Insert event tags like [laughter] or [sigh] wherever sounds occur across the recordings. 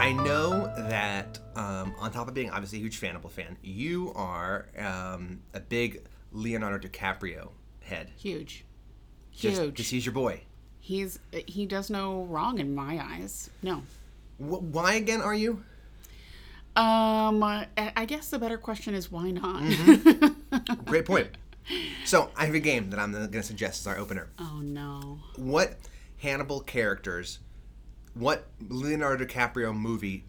I know that um, on top of being obviously a huge Hannibal fan, you are um, a big Leonardo DiCaprio head. Huge. Just Huge. because he's your boy. He's he does no wrong in my eyes. No. Wh- why again are you? Um, I I guess the better question is why not? Mm-hmm. [laughs] Great point. So I have a game that I'm going to suggest as our opener. oh no. What Hannibal characters, what Leonardo DiCaprio movie,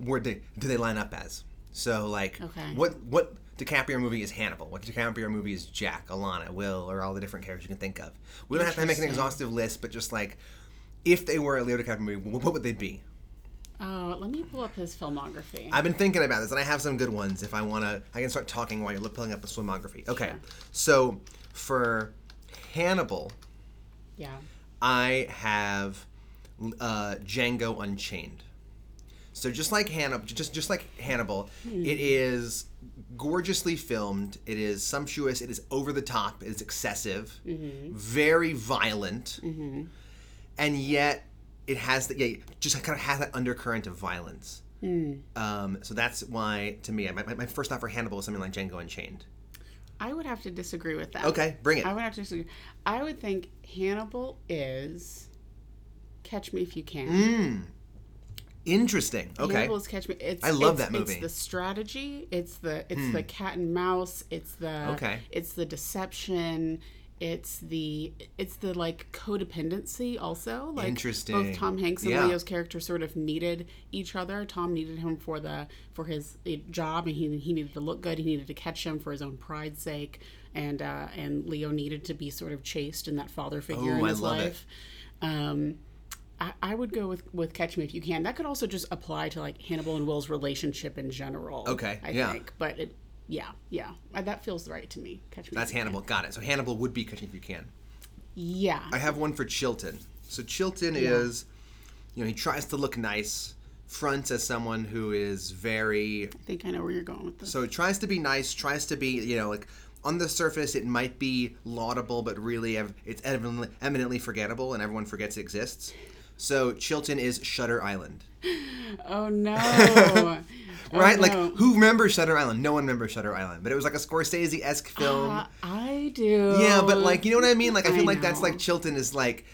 were they do they line up as? So like, Okay. what what DiCaprio movie is Hannibal? What DiCaprio movie is Jack, Alana, Will, or all the different characters you can think of? We don't have to make an exhaustive list, but just like, if they were a Leo DiCaprio movie, what would they be? Oh, let me pull up his filmography. I've been thinking about this, and I have some good ones. If I want to, I can start talking while you're pulling up the filmography. Okay, Sure. so for Hannibal, yeah. I have uh, Django Unchained. So just like Hannibal, just just like Hannibal, it is gorgeously filmed. It is sumptuous. It is over the top. It is excessive, very violent, and yet it has the yeah, just kind of has that undercurrent of violence. Um, so that's why, to me, my, my- my first thought for Hannibal is something like Django Unchained. I would have to disagree with that. Okay, bring it. I would have to disagree. I would think Hannibal is Catch Me If You Can. Interesting. Okay. Catch Me. It's, I love it's- that movie. It's the strategy. It's the it's the cat and mouse. It's the Okay. It's the deception. It's the it's the like codependency also. Like Interesting. both Tom Hanks and Yeah. Leo's characters sort of needed each other. Tom needed him for the for his uh, job, and he he needed to look good. He needed to catch him for his own pride's sake, and uh, and Leo needed to be sort of chased in that father figure Oh, in I his love it. life. Um, I, I would go with with Catch Me If You Can. That could also just apply to like Hannibal and Will's relationship in general. Okay, I yeah. think, but it, yeah, yeah, Uh, that feels right to me. Catch Me. That's if you Hannibal. Got it. So Hannibal would be Catch Me If You Can. Can. Yeah, I have one for Chilton. So Chilton is, you know, he tries to look nice, fronts as someone who is very, I think I know where you're going with this. so tries to be nice, tries to be, you know, like on the surface it might be laudable, but really it's eminently, eminently forgettable, and everyone forgets it exists. So Chilton is Shutter Island, [gasps] oh no! [laughs] Oh, right? Like who remembers Shutter Island? No one remembers Shutter Island, but it was like a Scorsese esque film. Uh, I do. Yeah, but like you know what I mean? Like I feel I like that's like Chilton is like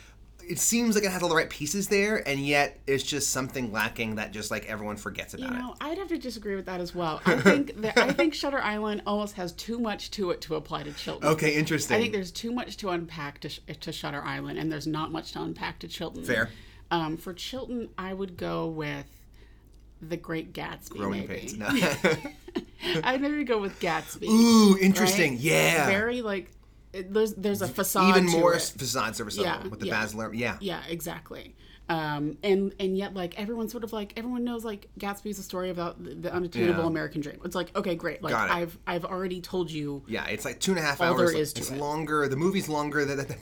it seems like it has all the right pieces there, and yet it's just something lacking that just like everyone forgets about. You know, I'd have to disagree with that as well. I think [laughs] that I think Shutter Island almost has too much to it to apply to Chilton. Okay, interesting. I think there's too much to unpack to, to Shutter Island, and there's not much to unpack to Chilton. Fair. Um, for Chilton, I would go with The Great Gatsby. Growing maybe. pains. No. [laughs] I'd maybe go with Gatsby. Ooh, interesting. right? Yeah. Very like it- there's there's a facade. Even more facade serviceable Yeah, with the yeah. Baz Luhrmann. Yeah. Yeah, exactly. Um, and and yet like everyone sort of like everyone knows like Gatsby's a story about the, the unattainable Yeah. American dream. It's like okay, great. Like Got it. I've I've already told you. Yeah, it's like two and a half All hours. there is it's it. longer. The movie's longer than, than,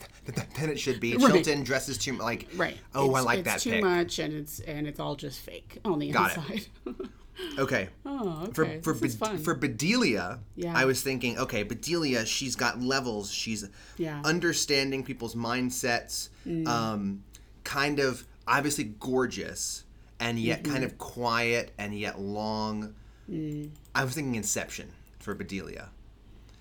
than, it should be. [laughs] Right. Chilton dresses too like. Right. Oh, I like it's that too pick. much, and it's and it's all just fake on the Got it. inside. [laughs] Okay. oh, okay. For for this is fun. for Bedelia, Yeah. I was thinking, okay, Bedelia, she's got levels. She's Yeah. Mm. understanding people's mindsets. Um, kind of obviously gorgeous, and yet Mm-hmm. kind of quiet, and yet long. Mm. I was thinking Inception for Bedelia.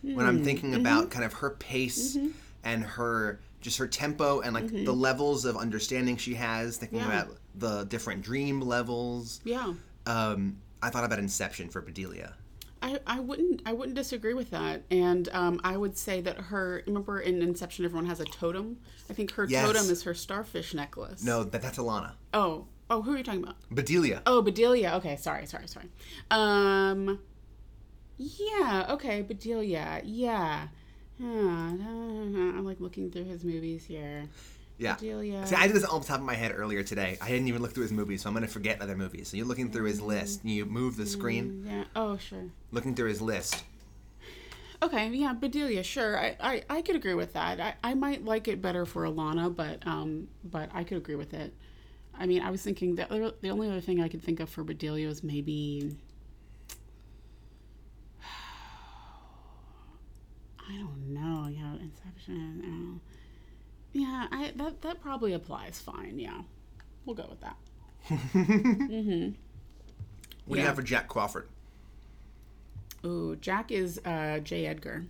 When Mm. I'm thinking Mm-hmm. about kind of her pace and her just her tempo and like the levels of understanding she has, thinking Mm-hmm. Yeah. about the different dream levels. yeah. Um, I thought about Inception for Bedelia. I, I wouldn't I wouldn't disagree with that, and um, I would say that her remember in Inception everyone has a totem. I think her Yes. totem is her starfish necklace. No, that, that's Alana. Oh oh who are you talking about? Bedelia. Oh Bedelia. Okay, sorry sorry sorry. Um, yeah okay Bedelia yeah. Huh, I'm like looking through his movies here. Yeah. Bedelia. See, I did this off the top of my head earlier today. I didn't even look through his movies, so I'm going to forget other movies. So you're looking through his list. You move the screen, Yeah. Oh sure. looking through his list. Okay, yeah, Bedelia, sure. I, I, I could agree with that. I, I might like it better for Alana, but um, but I could agree with it. I mean, I was thinking that the the only other thing I could think of for Bedelia is maybe. [sighs] I don't know. Yeah, Inception. Yeah, I that that probably applies fine. Yeah, we'll go with that. [laughs] mm-hmm. What do you have for Jack Crawford? Ooh, Jack is uh, J. Edgar.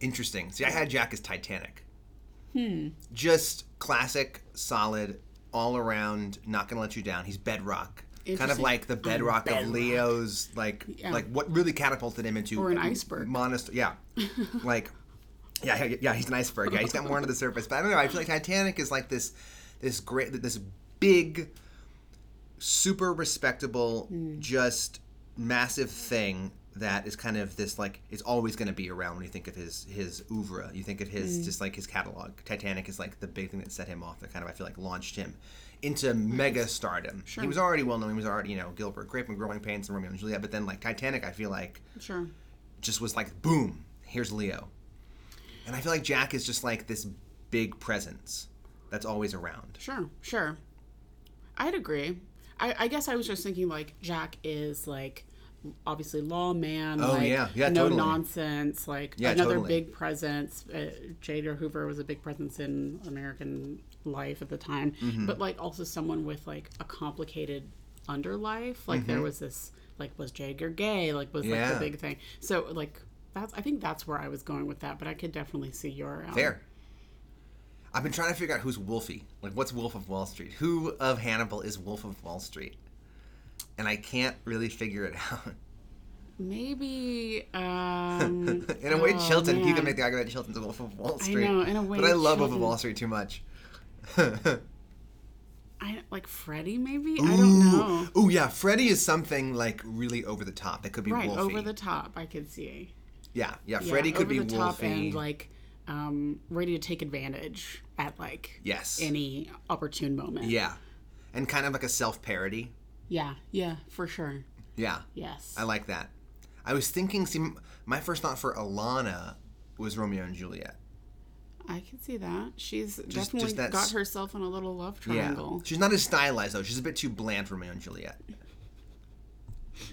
Interesting. See, I had Jack as Titanic. Hmm. Just classic, solid, all around, not gonna let you down. He's bedrock. Kind of like the bedrock, bedrock. of Leo's, like Yeah. like what really catapulted him into Or an iceberg. Monast- yeah, [laughs] like yeah, yeah, yeah. He's an iceberg. Yeah, he's got more under the [laughs] surface. But I don't know. I feel like Titanic is like this, this great, this big, super respectable, hmm. just massive thing that is kind of this like is always going to be around when you think of his his oeuvre. You think of his hmm. just like his catalog. Titanic is like the big thing that set him off. That kind of I feel like launched him into hmm. mega stardom. He was already well known. He was already you know Gilbert Grape and Growing Pains and Romeo and Juliet. But then like Titanic, I feel like Sure. just was like boom. Here's Leo, and I feel like Jack is just like this big presence that's always around. Sure, sure. I'd agree. I, I guess I was just thinking like Jack is like obviously lawman. Oh, like, yeah. Yeah, no totally. nonsense. Like Yeah, another totally. big presence. Uh, J. Edgar Hoover was a big presence in American life at the time, Mm-hmm. but like also someone with like a complicated underlife. Like there was this like was J. Edgar gay? Like was like Mm-hmm. The big thing. So like that's I think that's where I was going with that, but I could definitely see your um, Fair. I've been trying to figure out who's Wolfie. Like, what's Wolf of Wall Street? Who of Hannibal is Wolf of Wall Street? And I can't really figure it [laughs] out. Maybe um [laughs] in a way, oh, Chilton. You man. can make the argument that Chilton's a Wolf of Wall Street. I know, in a way, But I love Wolf of Wall Street too much. [laughs] I like Freddie. Maybe I don't know. Ooh, yeah. Freddie is something like really over the top. That could be Right Wolfie. over the top, I could see. Yeah, yeah. Yeah, Freddie could be the top Wolfie. and like um, ready to take advantage at like yes. any opportune moment. yeah. And kind of like a self parody. yeah, yeah, for sure. Yeah. Yes. I like that. I was thinking, see, my first thought for Alana was Romeo and Juliet. I can see that. She's definitely just got herself in a little love Yeah. triangle. She's not as stylized, though. She's a bit too bland for Romeo and Juliet.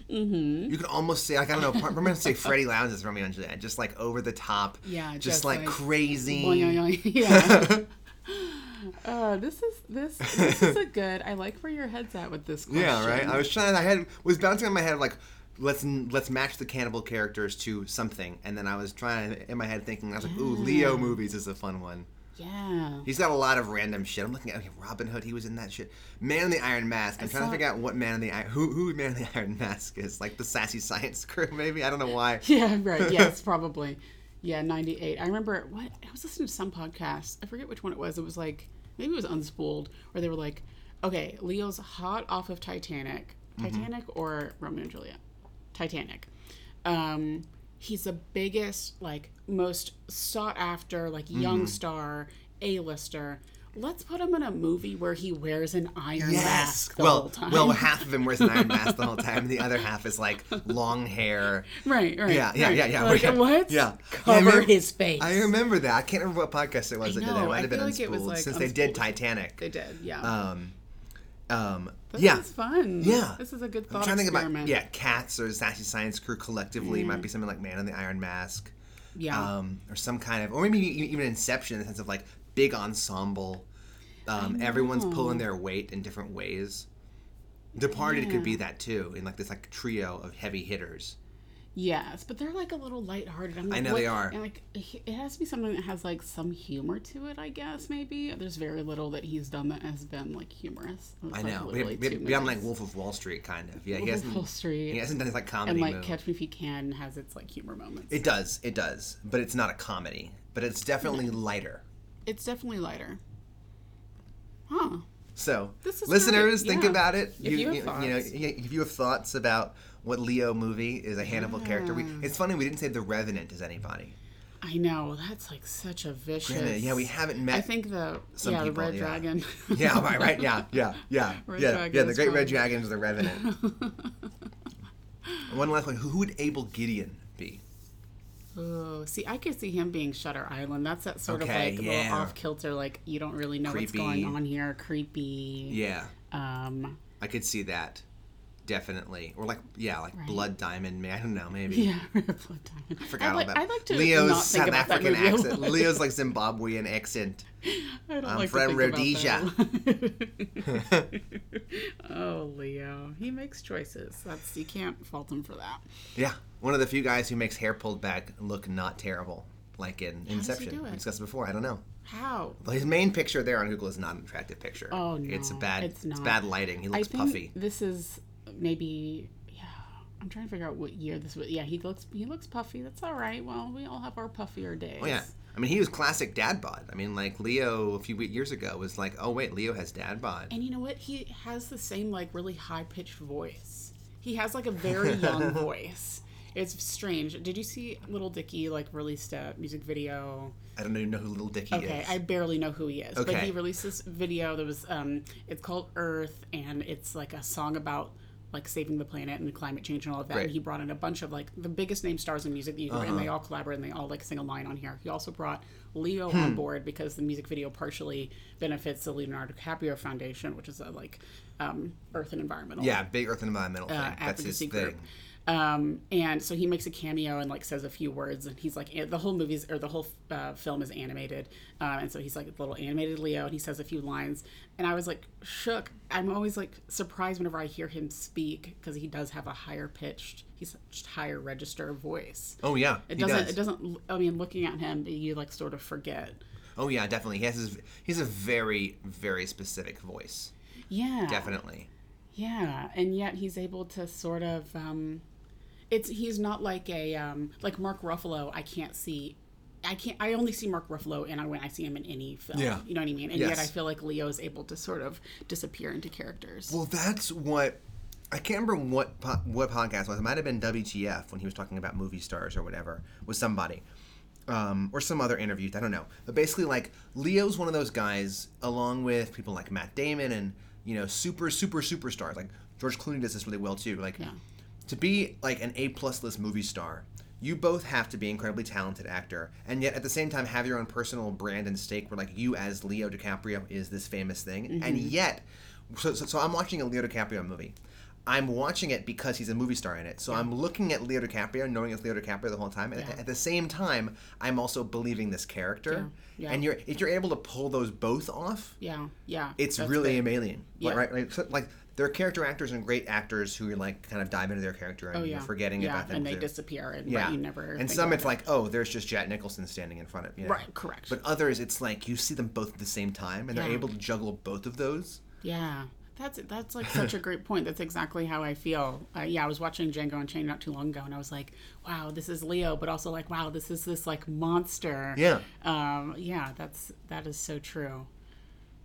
Mm-hmm. You could almost say, like, I don't know, remember to say Freddie Lounds is Romeo and Juliet. Just like over the top. Yeah, Just, just like, like- crazy. [laughs] Yeah. [laughs] uh, this is this this is a good. I like where your head's at with this question. Yeah, right. I was trying. I had was bouncing in my head like, let's let's match the Hannibal characters to something, and then I was trying in my head thinking, I was like, ooh, Leo movies is a fun one. Yeah. He's got a lot of random shit. I'm looking at okay, Robin Hood. He was in that shit. Man in the Iron Mask. I'm trying saw- to figure out what Man in the Iron who who Man in the [laughs] Iron Mask is. Like the sassy science [laughs] crew, maybe. I don't know why. [laughs] Yeah, right. Yes, probably. Yeah, 98. I remember what I was listening to some podcast. I forget which one it was. It was like maybe it was Unspooled where they were like, "Okay, Leo's hot off of Titanic. Titanic or Romeo and Juliet? Titanic. Um he's the biggest like most sought after like young star, A-lister. Let's put him in a movie where he wears an iron mask the well, whole time. well, half of him wears an iron mask the whole time, and the other half is like long hair. [laughs] right, right. Yeah, yeah, right. yeah, yeah. Like, yeah. what? Yeah. Cover I remember- his face. I remember that. I can't remember what podcast it was that did that. It might I have been like Unspooled, like, since they did Titanic. They did, yeah. Um, um, this yeah. is fun. Yeah. This is a good I'm thought trying to think experiment. about yeah, Katz or Sassy Science Crew collectively might be something like Man in the Iron Mask, Yeah. um, or some kind of, or maybe even Inception in the sense of like big ensemble. Um, everyone's pulling their weight in different ways. Departed could be that too, in like this like trio of heavy hitters. Yes, but they're like a little lighthearted. I'm like, know what- they are. And like, it has to be something that has like some humor to it. I guess maybe there's very little that he's done that has been like humorous. I like, know, be- two beyond like. Wolf of Wall Street, kind of. Yeah, he Wolf of hasn't. Wall Street. He hasn't done his like comedy and like move. Catch Me If You Can has its like humor moments. It does, it does, but it's not a comedy. But it's definitely lighter. it's definitely lighter. Huh. So, This is listeners, think about it. If you have know, if you have thoughts about what Leo movie is a Hannibal character, we, it's funny we didn't say the Revenant is anybody. I know that's like such a vicious. Granted, yeah, we haven't met. I think the some yeah people, the Red yeah. Dragon. [laughs] yeah, right, right, yeah, yeah, yeah, [laughs] Red yeah, Dragon yeah. The Great Red fun. Dragon is the Revenant. [laughs] One last one. Who, would Abel Gideon be? Oh, see, I could see him being Shutter Island. That's that sort Okay, of like yeah. little off kilter, like you don't really know Creepy. what's going on here, creepy. Yeah, Um, I could see that. Definitely, or like yeah, like Right. Blood Diamond. I don't know, maybe. Yeah, [laughs] Blood Diamond. Forgot I like, all that. I like to Leo's not think South about that African movie a accent. Leo's like [laughs] Zimbabwean accent. I don't I'm like from to think Rhodesia. about that. [laughs] oh, Leo, he makes choices. That's you can't fault him for that. Yeah, one of the few guys who makes hair pulled back look not terrible, like in does he Inception. do We discussed it before. I don't know. How? Well, his main picture there on Google is not an attractive picture. Oh, no, It's a bad. it's not. It's, bad lighting. He I looks think puffy. this is maybe. Yeah, I'm trying to figure out what year this was. Yeah, he looks he looks puffy. That's all right. Well, we all have our puffier days. Oh yeah. I mean, he was classic dad bod. I mean, like Leo a few years ago was like, oh wait, Leo has dad bod. And you know what? He has the same like really high pitched voice. He has like a very young [laughs] voice. It's strange. Did you see Little Dicky like released a music video? I don't even know who Little Dicky is. Okay, is. I barely know who he is, Okay. but he released this video that was um it's called Earth and it's like a song about like saving the planet and climate change and all of that. Great. And he brought in a bunch of like the biggest name stars in music and Uh-huh. they all collaborate and they all like sing a line on here. He also brought Leo Hmm. on board because the music video partially benefits the Leonardo DiCaprio Foundation, which is a like um, Earth and environmental yeah, big Earth and Environmental thing. uh, That's his thing. group. Um, and so he makes a cameo and like says a few words, and he's like the whole movie's or the whole uh, film is animated, uh, and so he's like a little animated Leo, and he says a few lines, and I was like shook. I'm always like surprised whenever I hear him speak because he does have a higher pitched, he's just higher register voice. Oh yeah, It doesn't. does. It doesn't. I mean, looking at him, you like sort of forget. Oh yeah, definitely. He has his. He's a very very specific voice. Yeah. Definitely. Yeah, and yet he's able to sort of um it's he's not like a um like Mark Ruffalo, I can't see I can't I only see Mark Ruffalo and I when I see him in any film. Yeah. You know what I mean? And yet I feel like Leo is able to sort of disappear into characters. Well, that's what I can't remember what po- what podcast it was. It might have been WTF when he was talking about movie stars or whatever with somebody, um, or some other interview. I don't know. But basically, like Leo's one of those guys, along with people like Matt Damon and you know super super superstars. Like George Clooney does this really well too. Like Yeah. to be like an A plus list movie star. You both have to be incredibly talented actor, and yet at the same time have your own personal brand and stake. Where like you as Leo DiCaprio is this famous thing, and mm-hmm. yet, so, so so I'm watching a Leo DiCaprio movie. I'm watching it because he's a movie star in it. So I'm looking at Leo DiCaprio, knowing it's Leo DiCaprio the whole time. And at the same time, I'm also believing this character. Yeah. And you're if you're able to pull those both off, yeah, yeah. it's really good. amazing. Yeah. Right, right. So, like there are character actors and great actors who like kind of dive into their character and Oh yeah. you're forgetting yeah, about them. and they disappear and yeah. right, you never and some it's it. like, oh, there's just Jack Nicholson standing in front of you. know. Right, correct. But others, it's like you see them both at the same time, and they're able to juggle both of those. Yeah, that's that's like such a great point. That's exactly how I feel. Uh, yeah, I was watching Django Unchained not too long ago, and I was like, "Wow, this is Leo," but also like, "Wow, this is this like monster." Yeah. Um, yeah, that's that is so true.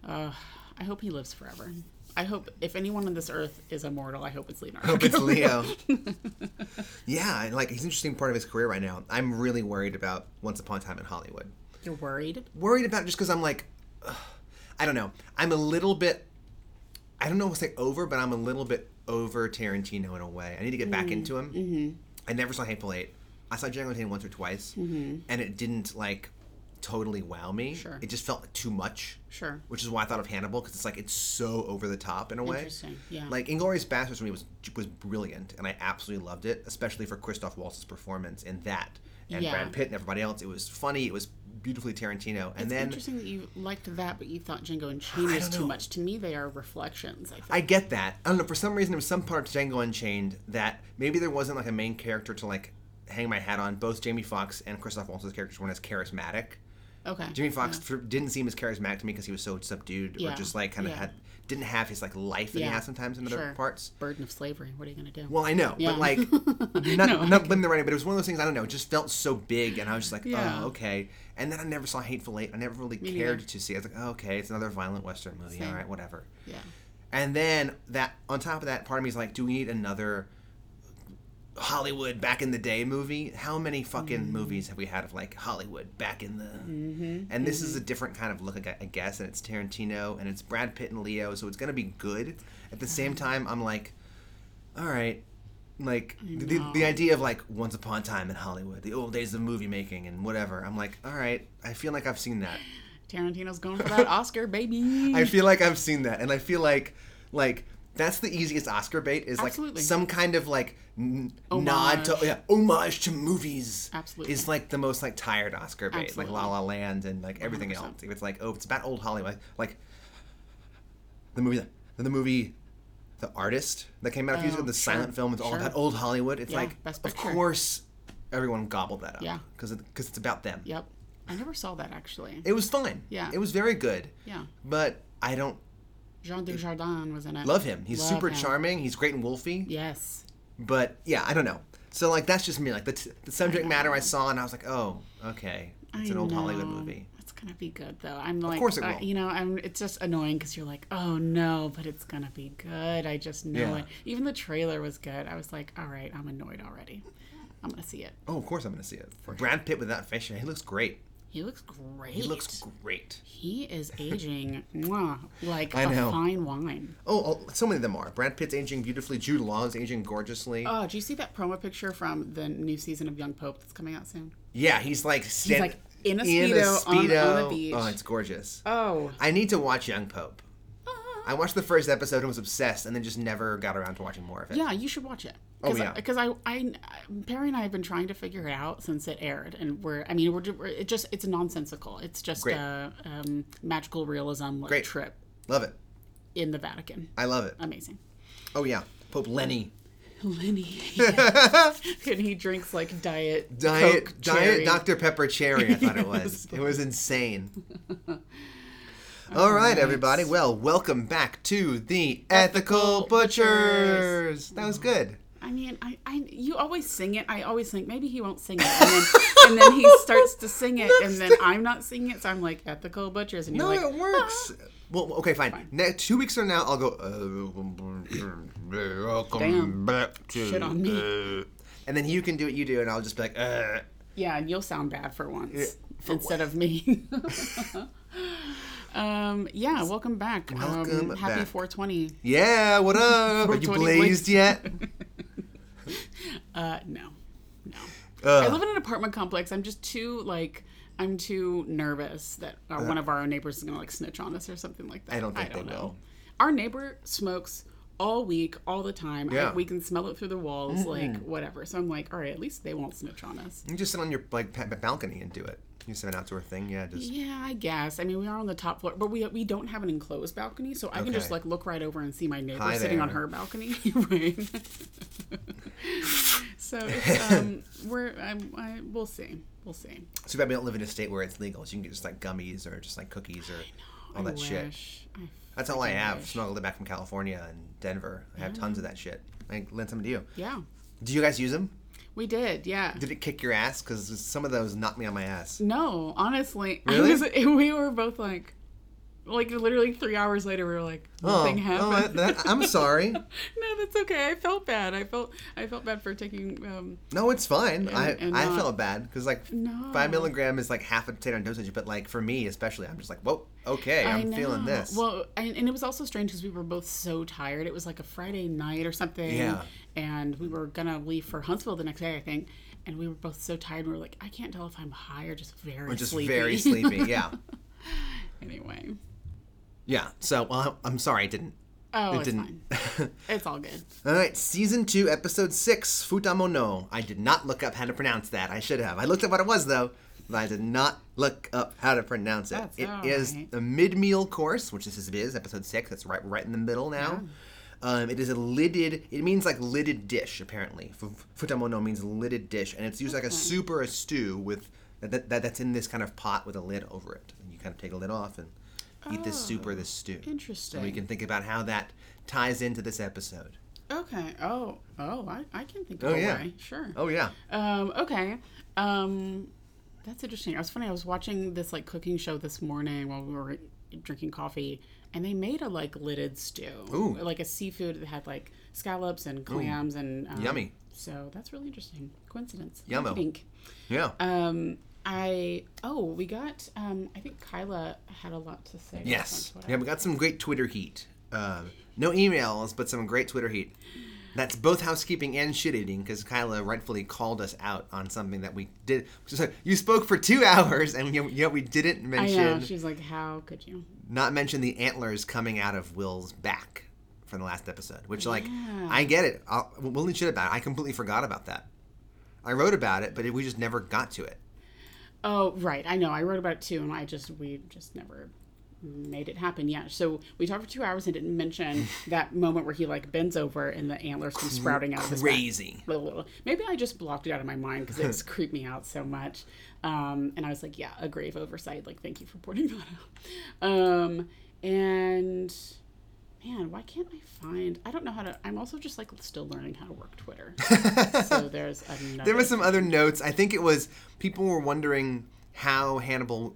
Uh, I hope he lives forever. I hope if anyone on this earth is immortal, I hope it's Leonardo. hope it's Leo. [laughs] yeah, and, like he's an interesting part of his career right now. I'm really worried about Once Upon a Time in Hollywood. You're worried? Worried about just because I'm like, ugh, I don't know. I'm a little bit. I don't know what to say over, but I'm a little bit over Tarantino in a way. I need to get back into him. Mm-hmm. I never saw Hateful Eight. I saw Django Unchained once or twice, and it didn't like totally wow me. Sure. It just felt like too much. Sure. Which is why I thought of Hannibal because it's like it's so over the top in a way. Interesting, yeah. Like Inglourious Basterds for me was was brilliant, and I absolutely loved it, especially for Christoph Waltz's performance in that, and Yeah. Brad Pitt and everybody else. It was funny. It was beautifully Tarantino, and It's then interesting that you liked that, but you thought Django Unchained was too much. To me, they are reflections. I think. I get that. I don't know. For some reason, there was some part of Django Unchained that maybe there wasn't like a main character to like hang my hat on. Both Jamie Foxx and Christoph Waltz's characters weren't as charismatic. Okay. Jimmy Foxx for- didn't seem as charismatic to me because he was so subdued, Yeah, or just like kind of yeah. had didn't have his like life that Yeah, he has sometimes in other sure. parts. Burden of slavery. What are you going to do? Well, I know, Yeah. but like, [laughs] not No, not the writing, but it was one of those things. I don't know. It just felt so big, and I was just like, Yeah. oh, okay. And then I never saw Hateful Eight. I never really Me cared neither. to see. it. I was like, oh, okay, it's another violent Western movie. Same. All right, whatever. yeah. And then that on top of that, part of me is like, do we need another Hollywood back in the day movie? How many fucking Mm-hmm. movies have we had of like Hollywood back in the? And this Mm-hmm. is a different kind of look, I guess, and it's Tarantino and it's Brad Pitt and Leo, so it's gonna be good. At the same Mm-hmm. time, I'm like, all right. Like the, the idea of like once upon a time in Hollywood, the old days of movie making and whatever. I'm like, all right, I feel like I've seen that. Tarantino's going for that [laughs] Oscar, baby. I feel like I've seen that, and I feel like like That's the easiest Oscar bait is like Absolutely. some kind of like n- nod to yeah, homage to movies. Absolutely. is like the most like tired Oscar bait, like La La Land and like everything 100%. else. If it's like oh, it's about old Hollywood, like the movie, the movie, The Artist that came out a few years Oh, ago, the sure, silent film. It's all sure. about old Hollywood. It's Yeah, like Best of course everyone gobbled that up. Yeah. because because it's about them. Yep. I never saw that actually. It was fine. Yeah. it was very good. Yeah. But I don't Jean Dujardin was in it. love him. He's Love super him. charming. He's great in Wolfie. Yes. But yeah, I don't know. So like that's just me. Like the, t- the subject matter I saw and I was like, oh, okay, it's I an old Hollywood know. movie. It's gonna be good though. I'm like, of course it uh, will. you know, I'm. It's just annoying because you're like, oh no, but it's gonna be good. I just know Yeah. it. Even the trailer was good. I was like, all right, I'm annoyed already. I'm gonna see it. Oh, of course I'm gonna see it. Brad Pitt with that face, he looks great. He looks great. He looks great. He is aging [laughs] mwah, like I a know. fine wine. Oh, oh, so many of them are. Brad Pitt's aging beautifully. Jude Law is aging gorgeously. Oh, do you see that promo picture from the new season of Young Pope that's coming out soon? yeah, he's like stand- like, in a Speedo on- on the beach. Oh, it's gorgeous. Oh, I need to watch Young Pope. Ah. I watched the first episode and was obsessed, and then just never got around to watching more of it. yeah, you should watch it. Oh, yeah. Because I, I, Perry and I have been trying to figure it out since it aired, and we're, I mean, we're, we're it just, it's nonsensical. It's just Great. a um, magical realism like, Great. trip Love it. in the Vatican. I love it. Amazing. Oh yeah, Pope Lenny. Lenny, [laughs] and he drinks like diet, Diet, Coke diet, cherry. Dr Pepper cherry. I thought it [laughs] was. It was insane. [laughs] All right, everybody. Well, welcome back to the Ethical Ethical Butchers. That was good. I mean, I, I, you always sing it. I always think maybe he won't sing it, and then, and then he starts to sing it, and then I'm not singing it, so I'm like ethical butchers, and you're No, like, "Ah." it works. Well, okay, fine. Ne- two weeks from now, I'll go. Uh, welcome Damn. back to. Shit on me. uh," and then you can do what you do, and I'll just be like, uh. Yeah, and you'll sound bad for once for instead of me. [laughs] um, yeah, welcome back. Welcome um, happy back. 420. Yeah, what up? [laughs] Are you blazed yet? [laughs] Uh, no, no. Uh, I live in an apartment complex. I'm just too like. I'm too nervous that uh, one of our neighbors is gonna like snitch on us or something like that. I don't think they will. Our neighbor smokes all week, all the time. I- Yeah. we can smell it through the walls, like whatever. So I'm like, all right, at least they won't snitch on us. You just sit on your like balcony and do it. You have an outdoor thing, yeah. Just Yeah, I guess. I mean, we are on the top floor, but we we don't have an enclosed balcony, so I can just like look right over and see my neighbor Hi sitting on her balcony. [laughs] right. so it's, um, [laughs] we're I'm, I we'll see, we'll see. So bad we don't live in a state where it's legal, so you can get just like gummies or just like cookies or all I that shit. I That's all I have. wish. Smuggled it back from California and Denver. I have tons of that shit. I lent some to you. Yeah, Do you guys use them? We did. Yeah. Did it kick your ass? Because some of those knocked me on my ass. No, honestly, Really? was, [laughs] we were both like, like literally three hours later, we were like, nothing oh, happened. that- that- I'm [laughs] sorry. no, that's okay. I felt bad. I felt I felt bad for taking. Um, No, it's fine. I and I not- felt bad because like No. five milligram is like half a potato dosage, but like for me especially, I'm just like, whoa, okay, I'm feeling this. Well, and, and it was also strange because we were both so tired. It was like a Friday night or something. Yeah. And we were gonna leave for Huntsville the next day, I think. And we were both so tired. We were like, I can't tell if I'm high or just very We're just sleepy. very sleepy. [laughs] Yeah, anyway. yeah. So well, I'm sorry, I didn't. Oh, It it's didn't. fine. [laughs] It's all good. All right, season two, episode six, Futamono. I did not look up how to pronounce that. I should have. I looked up what it was though, I did not look up how to pronounce it. That's It is right. a mid-meal course, which this is it is, episode six. That's right, right in the middle now. Um, it is a lidded. It means like lidded dish apparently. Fu- Futamo means lidded dish, and it's used like a soup or a stew with that, that that's in this kind of pot with a lid over it. And you kind of take a lid off and eat this soup or this stew. Interesting. And we can think about how that ties into this episode. Okay. Oh, oh, I, I can think of Oh, a yeah. way. Sure. Oh yeah. Um, okay. Um, that's interesting. It was funny. I was watching this like cooking show this morning while we were drinking coffee, and they made a like lidded stew, Ooh. like a seafood that had like scallops and clams and um, Yummy. So that's really interesting. Coincidence. Yummo. Think. Yeah. Um, I oh we got um I think Kyla had a lot to say. yes. this on Twitter. Yeah, we got some great Twitter heat. Um, no emails, but some great Twitter heat. That's both housekeeping and shit eating because Kyla rightfully called us out on something that we did. Like, you spoke for two [laughs] hours and yet yet we didn't mention. I know. She's like, how could you? not mention the antlers coming out of Will's back from the last episode, which like I get it. I'll, we'll need shit about it. I completely forgot about that. I wrote about it, but we just never got to it. Oh, right. I know. I wrote about it too, and I just we just never made it happen. Yeah. So we talked for two hours and didn't mention [laughs] that moment where he like bends over and the antlers come sprouting out of his back. Crazy. Little. Maybe I just blocked it out of my mind because it's [laughs] creeped me out so much. Um, and I was like, yeah, a grave oversight. Like, thank you for pointing that out. Um, and man, why can't I find? I don't know how to. I'm also just like still learning how to work Twitter. [laughs] so there's another. There was some other notes. I think it was people were wondering how Hannibal.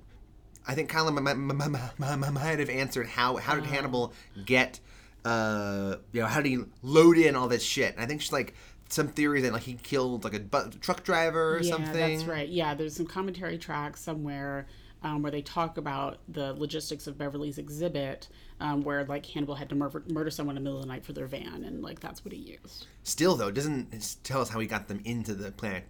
I think Kyla might have answered how how did Hannibal get, uh, you know, how did he load in all this shit? And I think she's like some theory that like he killed like a bu- truck driver or yeah, something. that's right. Yeah, there's some commentary tracks somewhere um, where they talk about the logistics of Beverly's exhibit, um, where like Hannibal had to murder, murder someone in the middle of the night for their van, and like that's what he used. Still though, it doesn't tell us how he got them into the planet.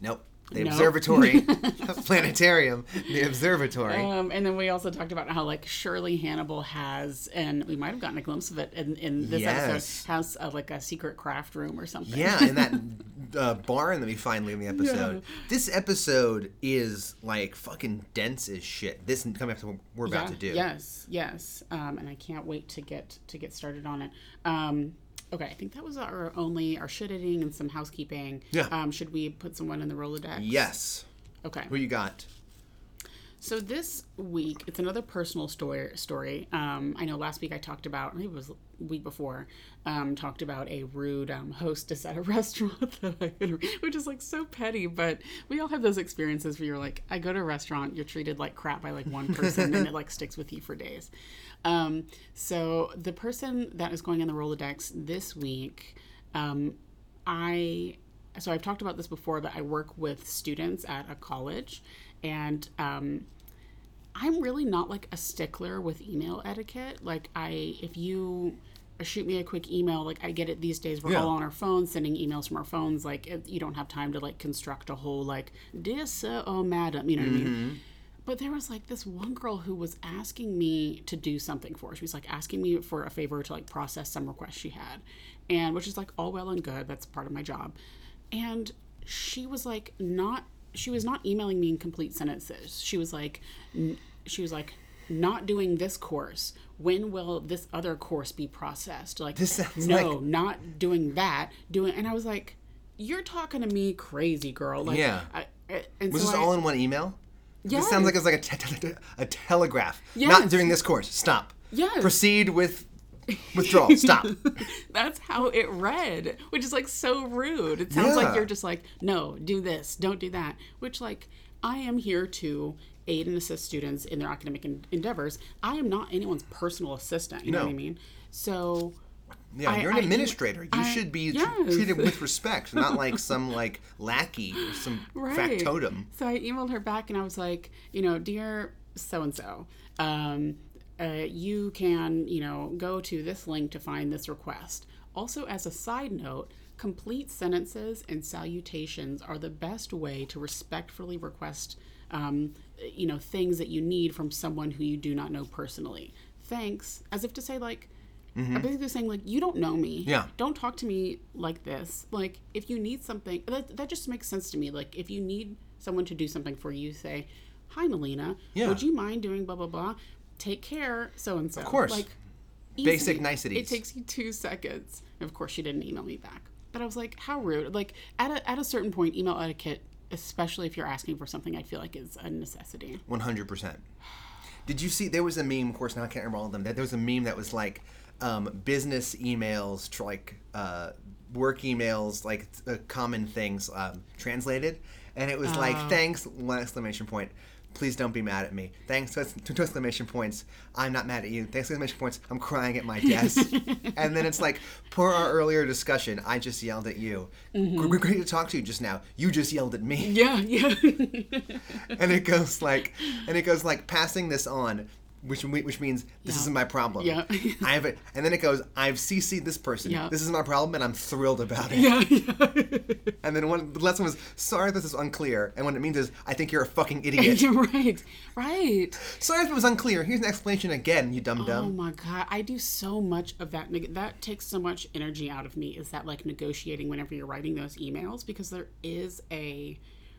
Nope. The No. observatory, [laughs] planetarium, the observatory. Um, and then we also talked about how like surely Hannibal has, and we might have gotten a glimpse of it in, in this Yes. episode, has uh, like a secret craft room or something. Yeah, in that [laughs] uh, barn that we find in the episode. This episode is like fucking dense as shit. This is coming up to what we're about to do. Yes, yes. Um, and I can't wait to get to get started on it. Um, okay, I think that was our only our shit editing and some housekeeping. Yeah. Um, should we put someone in the Rolodex? Yes. Okay. Who you got? So this week, it's another personal story. Story. Um, I know last week I talked about, maybe it was week before, um, talked about a rude um, hostess at a [laughs] restaurant that I which is like so petty. But we all have those experiences where you're like, I go to a restaurant, you're treated like crap by like one person, and it like sticks with you for days. Um, so the person that is going in the Rolodex this week, um, I so I've talked about this before, but I work with students at a college, and um, I'm really not like a stickler with email etiquette. Like I, if you shoot me a quick email, like I get it these days. We're Yeah. all on our phones, sending emails from our phones. Like it, you don't have time to like construct a whole like dear sir or madam. You know what I mean? But there was like this one girl who was asking me to do something for her. She was like asking me for a favor to like process some requests she had, and which is like all well and good. That's part of my job. And she was like not. She was not emailing me in complete sentences. She was like, she was like, not doing this course. When will this other course be processed? Like, This no, like- not doing that. Doing, and I was like, you're talking to me crazy, girl. Like, Yeah. I, I, and Was so this I- all in one email? Yeah. This sounds like it's like a, te- te- te- a telegraph. Not Yes. during this course. Stop. Yes. Proceed with withdrawal. Stop. [laughs] That's how it read, which is like so rude. It sounds Yeah. like you're just like, no, do this, don't do that. Which, like, I am here to aid and assist students in their academic en- endeavors. I am not anyone's personal assistant. You know what I mean? So, Yeah, I- you're an I- administrator. You I- should be tr- treated with respect, not like some like lackey or some [laughs] right. factotum. So I emailed her back and I was like, you know, dear so and so, um, uh, you can, you know, go to this link to find this request. Also, as a side note, complete sentences and salutations are the best way to respectfully request, um, you know, things that you need from someone who you do not know personally. Thanks, as if to say like. I'm basically saying like you don't know me. Yeah. Don't talk to me like this. Like if you need something, that, that just makes sense to me. Like if you need someone to do something for you, say, "Hi, Malina. Yeah. Would you mind doing blah blah blah? Take care, so and so." Of course. Like Basic easy. niceties. It takes you two seconds. And of course, she didn't email me back. But I was like, how rude. Like at a at a certain point, email etiquette, especially if you're asking for something, I feel like is a necessity. One hundred percent. Did you see? There was a meme. Of course, now I can't remember all of them. That there was a meme that was like um, business emails, like uh, work emails, like uh, common things um, translated, and it was like thanks one exclamation point. Please don't be mad at me. Thanks two two exclamation points. I'm not mad at you. Thanks exclamation points. I'm crying at my desk. [laughs] and then it's like per our earlier discussion, I just yelled at you. Mm-hmm. Gr- Great to talk to you just now. You just yelled at me Yeah, yeah. [laughs] and it goes like and it goes like passing this on which which means this Yeah. isn't my problem. Yeah. [laughs] I have it, and then it goes, I've CC'd this person. Yeah. This is my problem, and I'm thrilled about it. Yeah, yeah. [laughs] And then one, the last one was, sorry if this is unclear. And what it means is, I think you're a fucking [laughs] idiot. You're right. Right. sorry if it was unclear. Here's an explanation again, you dumb dumb. Oh my god, I do so much of that. That takes so much energy out of me. Is that like negotiating whenever you're writing those emails because there is a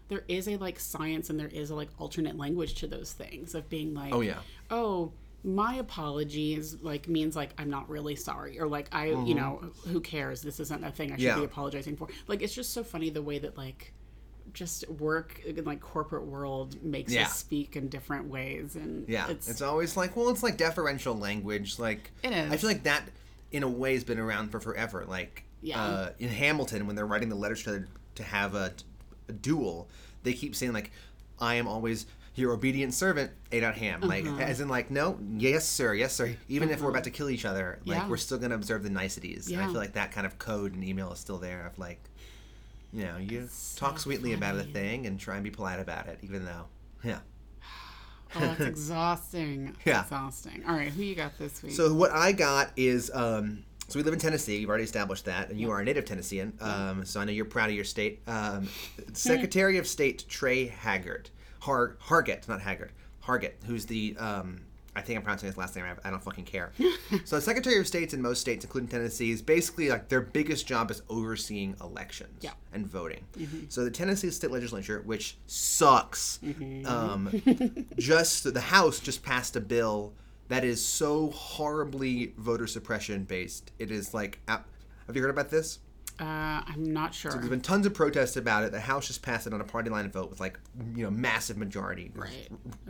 there is a like science and there is a like alternate language to those things of being like Oh, yeah. oh my apologies like means like I'm not really sorry or like I you know who cares this isn't a thing I should Mm-hmm. Yeah. be apologizing for like it's just so funny the way that like just work in like corporate world makes Yeah. us speak in different ways and Yeah, it's, it's, always like, well, it's like deferential language. Like, It is. I feel like that, in a way, has been around for forever. Like, Yeah. uh, in Hamilton, when they're writing the letters to to have a duel, they keep saying like, "I am always." Your obedient servant, A. Dot Ham. Like, Uh-huh. as in, like, no, yes, sir, yes, sir. Even if we're about to kill each other, like, Yeah. we're still gonna observe the niceties. And I feel like that kind of code and email is still there. Of like, you know, you so talk sweetly about a thing and try and be polite about it, even though, yeah. [sighs] Oh, that's [laughs] exhausting. Yeah. Exhausting. All right, who you got this week? So what I got is um, so we live in Tennessee. You've already established that, and you are a native Tennessean. Um, so I know you're proud of your state. Um, [laughs] Secretary of State Tre Haggard, Har Hargett, not Haggard, Hargett, who's the um, I think I'm pronouncing his last name. I I don't fucking care. [laughs] so the Secretary of States in most states, including Tennessee, is basically like their biggest job is overseeing elections Yeah. and voting. So the Tennessee State Legislature, which sucks, um, [laughs] just the House just passed a bill that is so horribly voter suppression based. It is like, have you heard about this? uh, I'm not sure. There's been tons of protests about it. The House just passed it on a party line vote with like you know massive majority Right,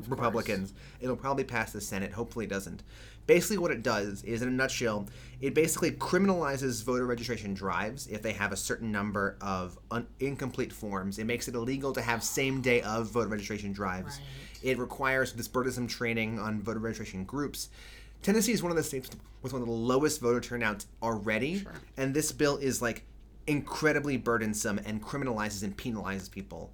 Republicans. It'll probably pass the Senate. Hopefully, it doesn't. Basically, what it does is, in a nutshell, it basically criminalizes voter registration drives if they have a certain number of un- incomplete forms. It makes it illegal to have same day of voter registration drives. Right. It requires this burdensome training on voter registration groups. Tennessee is one of the states with one of the lowest voter turnouts already, and this bill is like incredibly burdensome and criminalizes and penalizes people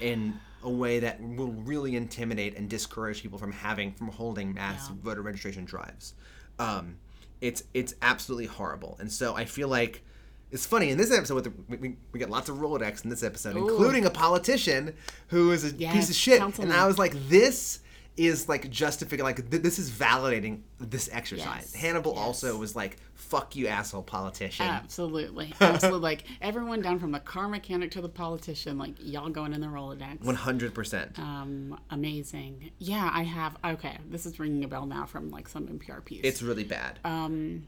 in a way that will really intimidate and discourage people from having from holding mass Yeah. voter registration drives. Um, it's it's absolutely horrible, and so I feel like it's funny in this episode. With the, we, we, get lots of Rolodex in this episode, Ooh. including a politician who is a piece of shit, councilman. and I was like, this is like justifying like th- this is validating this exercise. Yes, Hannibal yes. also was like, "Fuck you, asshole politician." Absolutely. [laughs] Absolutely. like everyone down from the car mechanic to the politician, like y'all going in the Rolodex. One hundred percent. Um, amazing. Yeah, I have. Okay, this is ringing a bell now from like some NPR piece. It's really bad. Um,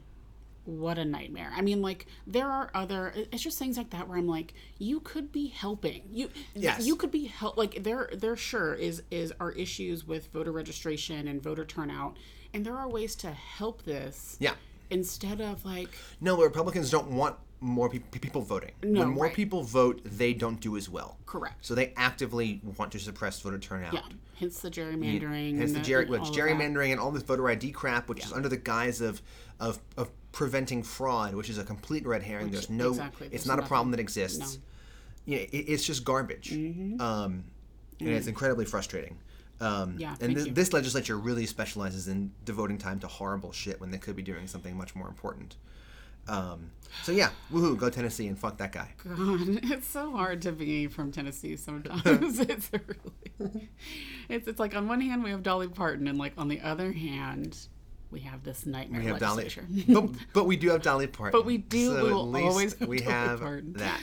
what a nightmare. I mean, like there are other. It's just things like that where I'm like, you could be helping. You, Yes. you could be help. Like there, there sure is is are issues with voter registration and voter turnout, and there are ways to help this. yeah. Instead of like, No, Republicans don't want more pe- people voting. No, when more right. people vote, they don't do as well. correct. So they actively want to suppress voter turnout. Yeah, hence the gerrymandering. Hence the, the- ger- and which all of that. gerrymandering and all this voter ID crap, which is under the guise of, of of preventing fraud, which is a complete red herring. There's no, exactly, it's there's not a problem that exists. No. Yeah, it, it's just garbage, um, and it's incredibly frustrating. Um, Mm-hmm. Yeah, and this, this legislature really specializes in devoting time to horrible shit when they could be doing something much more important. Um, so yeah, woohoo, go Tennessee and fuck that guy. God, [laughs] it's so hard to be from Tennessee sometimes. [laughs] [laughs] it's really, it's it's like on one hand we have Dolly Parton, and like on the other hand we have this nightmare We have Dolly, but, but we do have Dolly Parton. But we do- So we at will least always have we Dolly have Parton. that.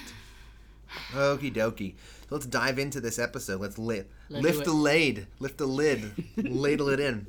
Okie dokie. So let's dive into this episode. Let's li- lift the lid, lift the lid, [laughs] ladle it in.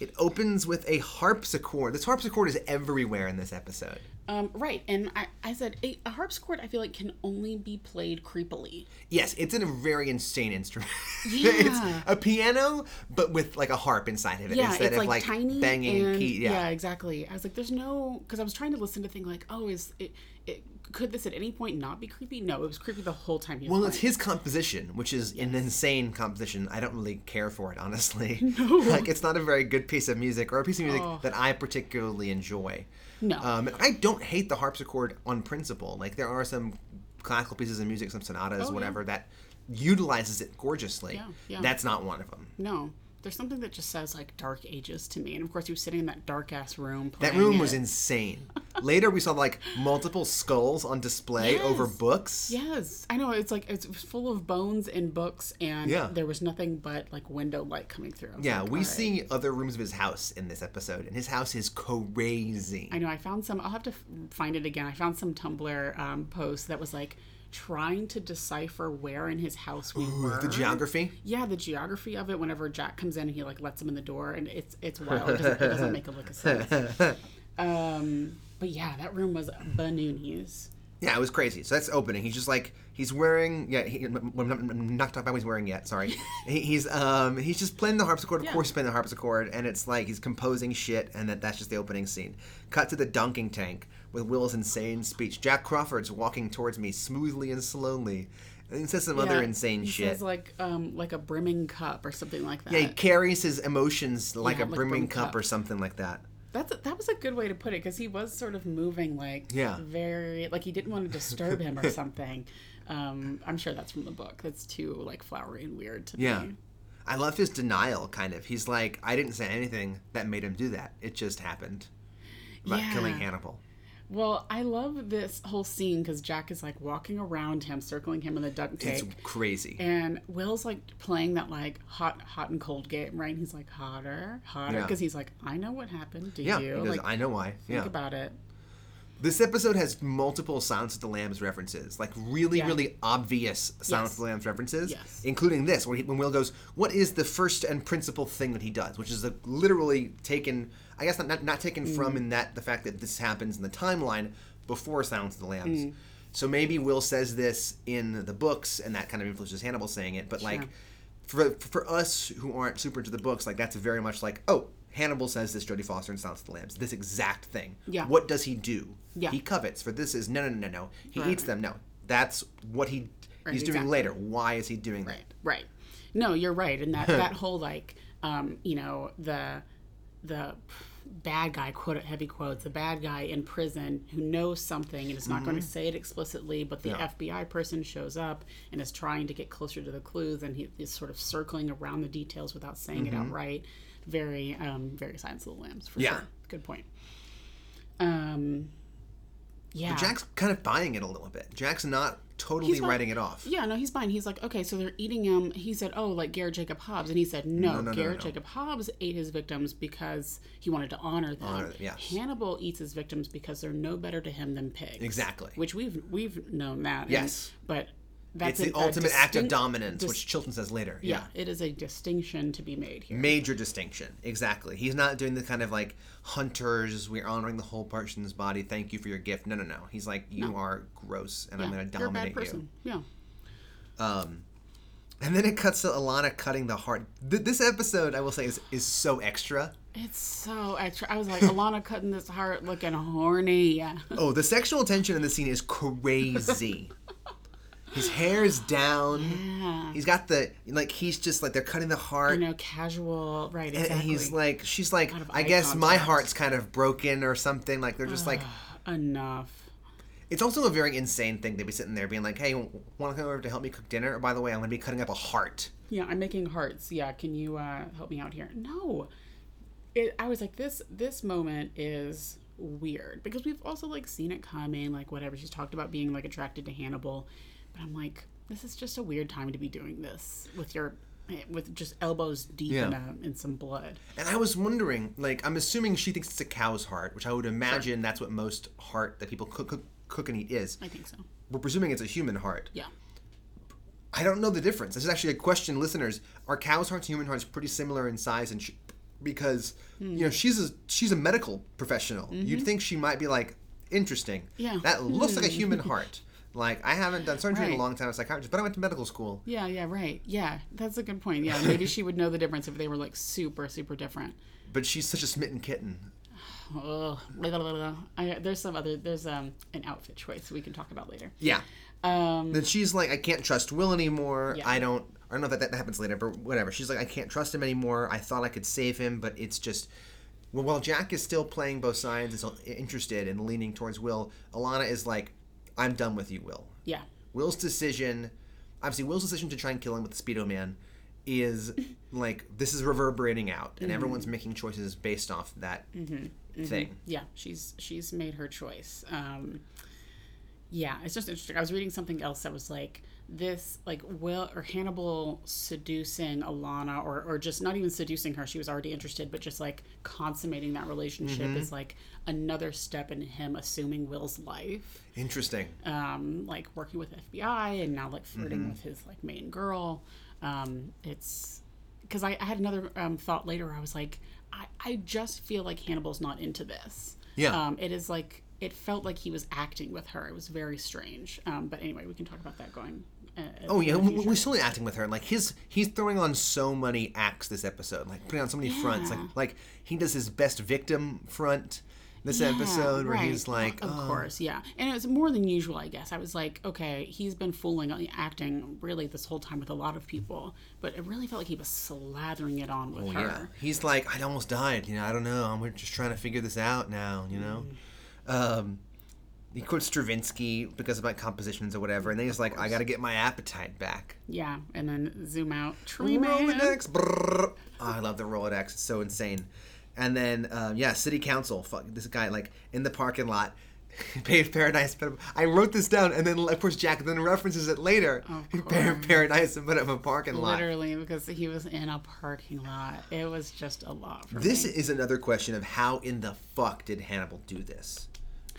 It opens with a harpsichord. This harpsichord is everywhere in this episode. um, right, and I, I said a, a harpsichord. I feel like can only be played creepily. Yes, it's in a very insane instrument. [laughs] Yeah. it's a piano, but with like a harp inside of it Yeah, instead it's of like, like tiny banging and key. Yeah. exactly. I was like, there's no because I was trying to listen to think like, oh, is it, it could this at any point not be creepy? No, it was creepy the whole time. He was Well, it's his composition, which is an insane composition. I don't really care for it, honestly. [laughs] [laughs] No. like, it's not a very good piece of music or a piece of music Oh. that I particularly enjoy. No. Um, and I don't hate the harpsichord on principle. Like, there are some classical pieces of music, some sonatas, Oh, yeah. whatever, that utilizes it gorgeously. Yeah, yeah. That's not one of them. No. There's something that just says like dark ages to me. And of course, he was sitting in that dark ass room. That room was insane. Later, we saw like multiple skulls on display over books. Yes, I know. It's like it's full of bones and books, and Yeah. there was nothing but like window light coming through. Yeah, like, we right. see other rooms of his house in this episode, and his house is crazy. I know. I found some. I'll have to find it again. I found some Tumblr um, post that was like trying to decipher where in his house we were. The geography. Yeah, the geography of it. Whenever Jack comes in, and he like lets him in the door, and it's it's wild. It doesn't, it doesn't make a lick of sense. [laughs] Um, but yeah, that room was bananas. Yeah, it was crazy. So that's opening. He's just like he's wearing. Yeah, he, I'm not, I'm not talking about what he's wearing yet. Sorry. [laughs] he, he's um he's just playing the harpsichord. Of Yeah. course, he's playing the harpsichord, and it's like he's composing shit, and that that's just the opening scene. Cut to the dunking tank with Will's insane speech. Jack Crawford's walking towards me smoothly and slowly, and he says some other Yeah, insane he shit. Says like um like a brimming cup or something like that. yeah, he carries his emotions like Yeah, a like brimming brimming cup cup. or something like that. That's that was a good way to put it because he was sort of moving like Yeah. very like he didn't want to disturb him or [laughs] something. Um, I'm sure that's from the book. That's too like flowery and weird to Yeah. me. I love his denial, kind of. He's like, I didn't say anything that made him do that. It just happened. About Yeah. killing Hannibal. Well, I love this whole scene because Jack is like walking around him, circling him in the duct tape. It's crazy. And Will's like playing that like hot, hot and cold game, right? And he's like hotter, hotter, Yeah. because he's like, I know what happened. Do yeah, you? goes, like, I know why. think Yeah. about it. This episode has multiple Silence of the Lambs references, like really, Yeah. really obvious Silence Yes. of the Lambs references, Yes. including this, where he, when Will goes, "What is the first and principal thing that he does?" Which is a, literally taken, I guess not not, not taken Mm. from in that the fact that this happens in the timeline before Silence of the Lambs. Mm. So maybe Will says this in the books, and that kind of influences Hannibal saying it. But like, for for us who aren't super into the books, like that's very much like, oh, Hannibal says this Jodie Foster in Silence of the Lambs, this exact thing. Yeah. What does he do? Yeah. He covets. For this is no, no, no, no, no. He Right, eats them. No, that's what he Right, he's doing exactly. later. Why is he doing that? Right, right. No, you're right, and that that whole like, um, you know, the the bad guy quote heavy quotes the bad guy in prison who knows something and is not going to say it explicitly but the Mm-hmm. Yeah. fbi person shows up and is trying to get closer to the clues and he is sort of circling around the details without saying it outright very um very silence of the lambs for Mm-hmm. Yeah. sure good point um yeah Jack's kind of buying it a little bit. Jack's not totally He's writing it off. Yeah, no, he's fine. He's like, okay, so they're eating him. He said, oh, like Garrett Jacob Hobbs, and he said, no, no, no, Garrett no. Jacob Hobbs ate his victims because he wanted to honor them. Honor them, yes. Hannibal eats his victims because they're no better to him than pigs. Exactly. Which we've we've known that. and- Yes. but that's It's the ultimate act of dominance, dis- which Chilton says later. yeah, it is a distinction to be made here. Major distinction. Exactly. He's not doing the kind of like hunters, we're honoring the whole person's body, thank you for your gift. No, no, no. He's like, you are gross and I'm going to dominate you're a bad dominate you. person. Yeah. Um, and then it cuts to Alana cutting the heart. Th- this episode, I will say, is, is so extra. It's so extra. I was like, Alana [laughs] cutting this heart looking horny. Oh, the sexual tension in the scene is crazy. [laughs] His hair's down. Yeah. He's got the like. He's just like they're cutting the heart, You know, casual, right? and, Exactly. and he's like, she's like, I guess my heart's kind of broken or something. Like they're just like. enough. It's also a very insane thing to be sitting there being like, "Hey, want to come over to help me cook dinner? Or by the way, I'm going to be cutting up a heart." Yeah, I'm making hearts. Yeah, can you uh, help me out here? No, it, I was like, this this moment is weird because we've also like seen it coming, like whatever. She's talked about being like attracted to Hannibal, but I'm like, this is just a weird time to be doing this with your with just elbows deep in, a, in some blood. And I was wondering, like, I'm assuming she thinks it's a cow's heart, which I would imagine that's what most heart that people cook, cook, cook and eat is. I think so. We're presuming it's a human heart. Yeah. I don't know the difference. This is actually a question, listeners. Are cows' hearts and human hearts pretty similar in size and sh- because hmm. you know she's a she's a medical professional. You'd mm-hmm. think she might be like interesting. Yeah. That looks like a human [laughs] heart. Like I haven't done surgery in a long time as a psychiatrist, but I went to medical school. Yeah, yeah, right. Yeah, that's a good point. Yeah, maybe she would know the difference if they were like super, super different. But she's such a smitten kitten. Blah, blah, blah, blah. I, there's some other. There's um an outfit choice we can talk about later. Yeah. Um, Then she's like, I can't trust Will anymore. Yeah. I don't. I don't know if that, that happens later, but whatever. She's like, I can't trust him anymore. I thought I could save him, but it's just. Well, while Jack is still playing both sides, is interested and leaning towards Will, Alana is like, I'm done with you, Will. yeah, Will's decision, obviously, Will's decision to try and kill him with the Speedo Man is [laughs] like this is reverberating out, Mm-hmm. and everyone's making choices based off that thing. yeah she's she's made her choice um yeah it's just interesting i was reading something else that was like this like will or hannibal seducing alana or or just not even seducing her she was already interested but just like consummating that relationship is like another step in him assuming will's life Interesting. um, like working with FBI and now like flirting with his like main girl. Um, it's because I, I had another um, thought later. Where I was like, I, I just feel like Hannibal's not into this. Yeah. Um, it is like it felt like he was acting with her. It was very strange. Um, but anyway, we can talk about that going. Uh, Oh yeah, we- we're still acting with her. Like his, he's throwing on so many acts this episode. Like putting on so many fronts. Like like he does his best victim front this Yeah, episode where right. he's like, of oh. course, yeah, and it was more than usual, I guess. I was like, okay, he's been fooling, on acting really this whole time with a lot of people, but it really felt like he was slathering it on with Oh, her. yeah. He's like, I almost died. You know, I don't know. I'm just trying to figure this out now. You know. Mm. Um, he quotes Stravinsky because about compositions or whatever, and then he's like, I got to get my appetite back. Yeah, and then zoom out. Tree man. Rolodex. brrr. Oh, I love the Rolodex. It's so insane. And then, um, yeah, city council. Fuck this guy, like in the parking lot. Paved [laughs] Paradise. But I wrote this down, and then of course Jack then references it later. Of [laughs] Paved Paradise and put up a parking lot. Literally, because he was in a parking lot. It was just a lot for This me. is another question of how in the fuck did Hannibal do this?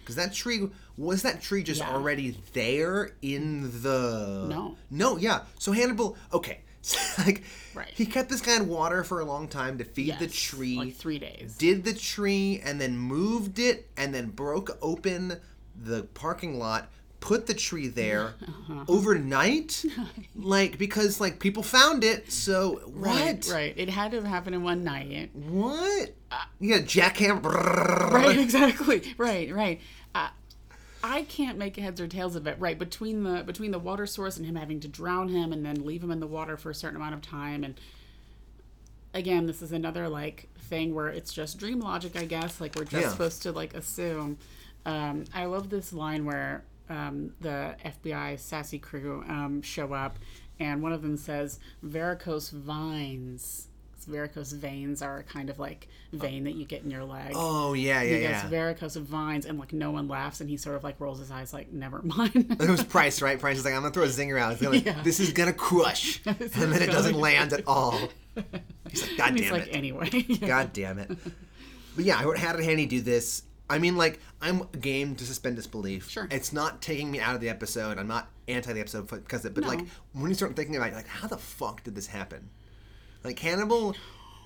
Because that tree was that tree just Yeah. already there in the No. no yeah so Hannibal okay [laughs] like Right. he kept this guy in water for a long time to feed the tree like three days. did the tree and then moved it and then broke open the parking lot put the tree there [laughs] Uh-huh. overnight [laughs] like because like people found it so what right. It had to have happened in one night. what you got jackhammer Right, [laughs] exactly. Right, right. Uh, I can't make heads or tails of it. Right between the between the water source and him having to drown him and then leave him in the water for a certain amount of time and again this is another like thing where it's just dream logic i guess like we're just Yeah. supposed to like assume um, i love this line where um, the fbi sassy crew um, show up and one of them says varicose vines varicose veins are a kind of like vein that you get in your leg Oh yeah, yeah, he gets yeah. varicose vines and like no one laughs and he sort of like rolls his eyes like never mind it was Price, right? Price is like, I'm gonna throw a zinger out. Gonna, [laughs] Yeah. This is gonna crush, [laughs] and then it doesn't land at all. He's like, God [laughs] and he's damn like it, anyway God damn it. But yeah, I had Hanny do this. I mean, like, I'm game to suspend disbelief. Sure. It's not taking me out of the episode. I'm not anti the episode because of it. But No. like, when you start thinking about, it, like, how the fuck did this happen? Like Hannibal,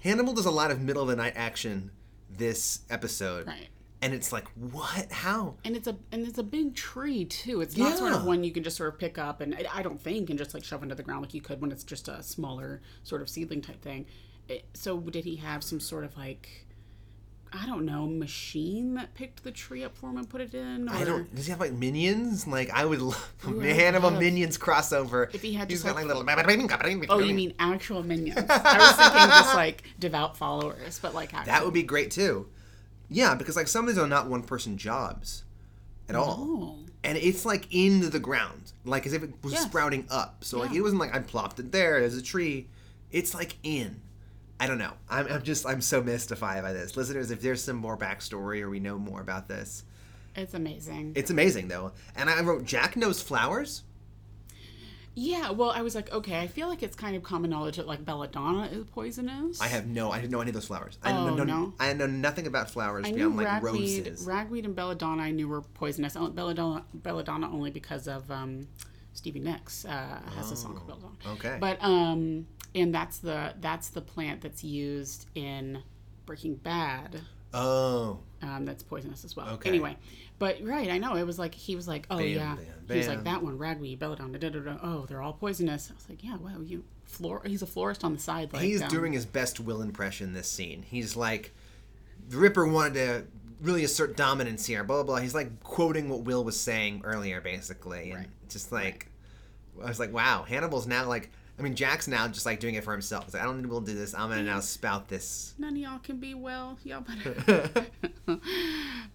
Hannibal does a lot of middle of the night action this episode, Right. and it's like, what? How? and it's a and it's a big tree too. It's not sort of one you can just sort of pick up and I- I don't think and just like shove into the ground like you could when it's just a smaller sort of seedling type thing. It, so did he have some sort of like I don't know machine that picked the tree up for him and put it in? Or I don't. Does he have like minions? Like I would love I Hannibal love- minions crossover. If he had he's got like- little. Oh, you mean actual minions? I was thinking just like devout followers, but like actual. that would be great too? Yeah, because like some of these are not one person jobs at all, Oh. and it's like in the ground, like as if it was Yes. sprouting up. So like it wasn't like I plopped it there as a tree. It's like in. I don't know. I'm, I'm just I'm so mystified by this, listeners. If there's some more backstory or we know more about this, It's amazing. it's amazing though. And I wrote Jack knows flowers. yeah, well, I was like, okay, I feel like it's kind of common knowledge that like belladonna is poisonous. I have no, I didn't know any of those flowers. I Oh, know, no? I know nothing about flowers I knew beyond like ragweed, roses. ragweed and belladonna. I knew were poisonous. Oh, Belladonna, belladonna only because of um, Stevie Nicks uh, has a song called belladonna. Oh, okay. But um, and that's the that's the plant that's used in Breaking Bad. oh, Um, that's poisonous as well. Okay. Anyway, but right, I know it was like he was like, oh Bam, yeah, bam, he was like that one, ragweed, belladonna, da da da. Oh, they're all poisonous. I was like, yeah, well you flor. He's a florist on the side. Like he's um, doing his best Will impression this scene. He's like, the Ripper wanted to really assert dominance here. Blah blah. blah. He's like quoting what Will was saying earlier, basically, and Right. just like, I was like, wow, Hannibal's now like. I mean, Jack's now just like doing it for himself. He's like, I don't need to do this. I'm gonna now spout this. None of y'all can be well. Y'all better. [laughs] [laughs]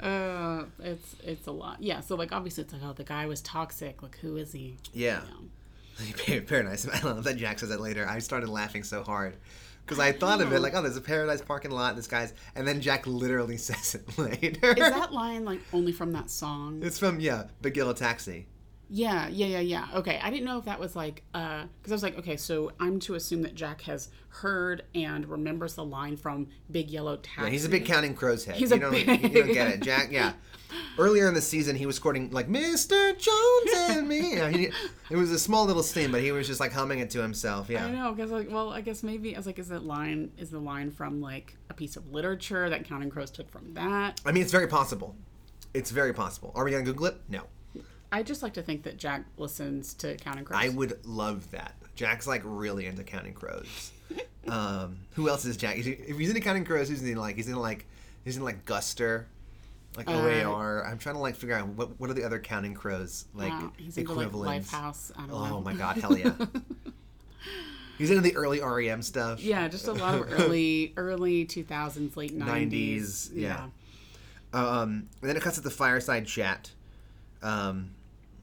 uh, it's it's a lot. Yeah. So like obviously it's like oh the guy was toxic. Like who is he? Yeah. You know? [laughs] Paradise. I love that Jack says that later. I started laughing so hard because I thought of it like, oh, there's a Paradise parking lot. This guy's, and then Jack literally says it later. Is that line like only from that song? It's from yeah, Big Yellow Taxi. Yeah, yeah, yeah, yeah. Okay, I didn't know if that was like, uh, because I was like, okay, so I'm to assume that Jack has heard and remembers the line from Big Yellow Taxi. Yeah, he's a big Counting Crows head. He's you a don't, big- you don't get it, Jack. Yeah. [laughs] Earlier in the season, he was quoting like "Mr. Jones and me." Yeah, he, it was a small little scene, but he was just like humming it to himself. Yeah, I know, because like, well, I guess maybe I was like, is that line is the line from like a piece of literature that Counting Crows took from that? I mean, it's very possible. It's very possible. Are we gonna Google it? No. I just like to think that Jack listens to Counting Crows. I would love that. Jack's like really into Counting Crows. [laughs] um, who else is Jack? If he's into Counting Crows, who's he like? He's in like he's in like Guster, like Uh, OAR. I'm trying to like figure out what what are the other Counting Crows like Wow, he's into like equivalents. Lifehouse. I don't oh know. my god, hell yeah. [laughs] he's into the early REM stuff. Yeah, just a lot of early, [laughs] early 2000s, late 90s. 90s, yeah. Um, and then it cuts to the fireside chat um,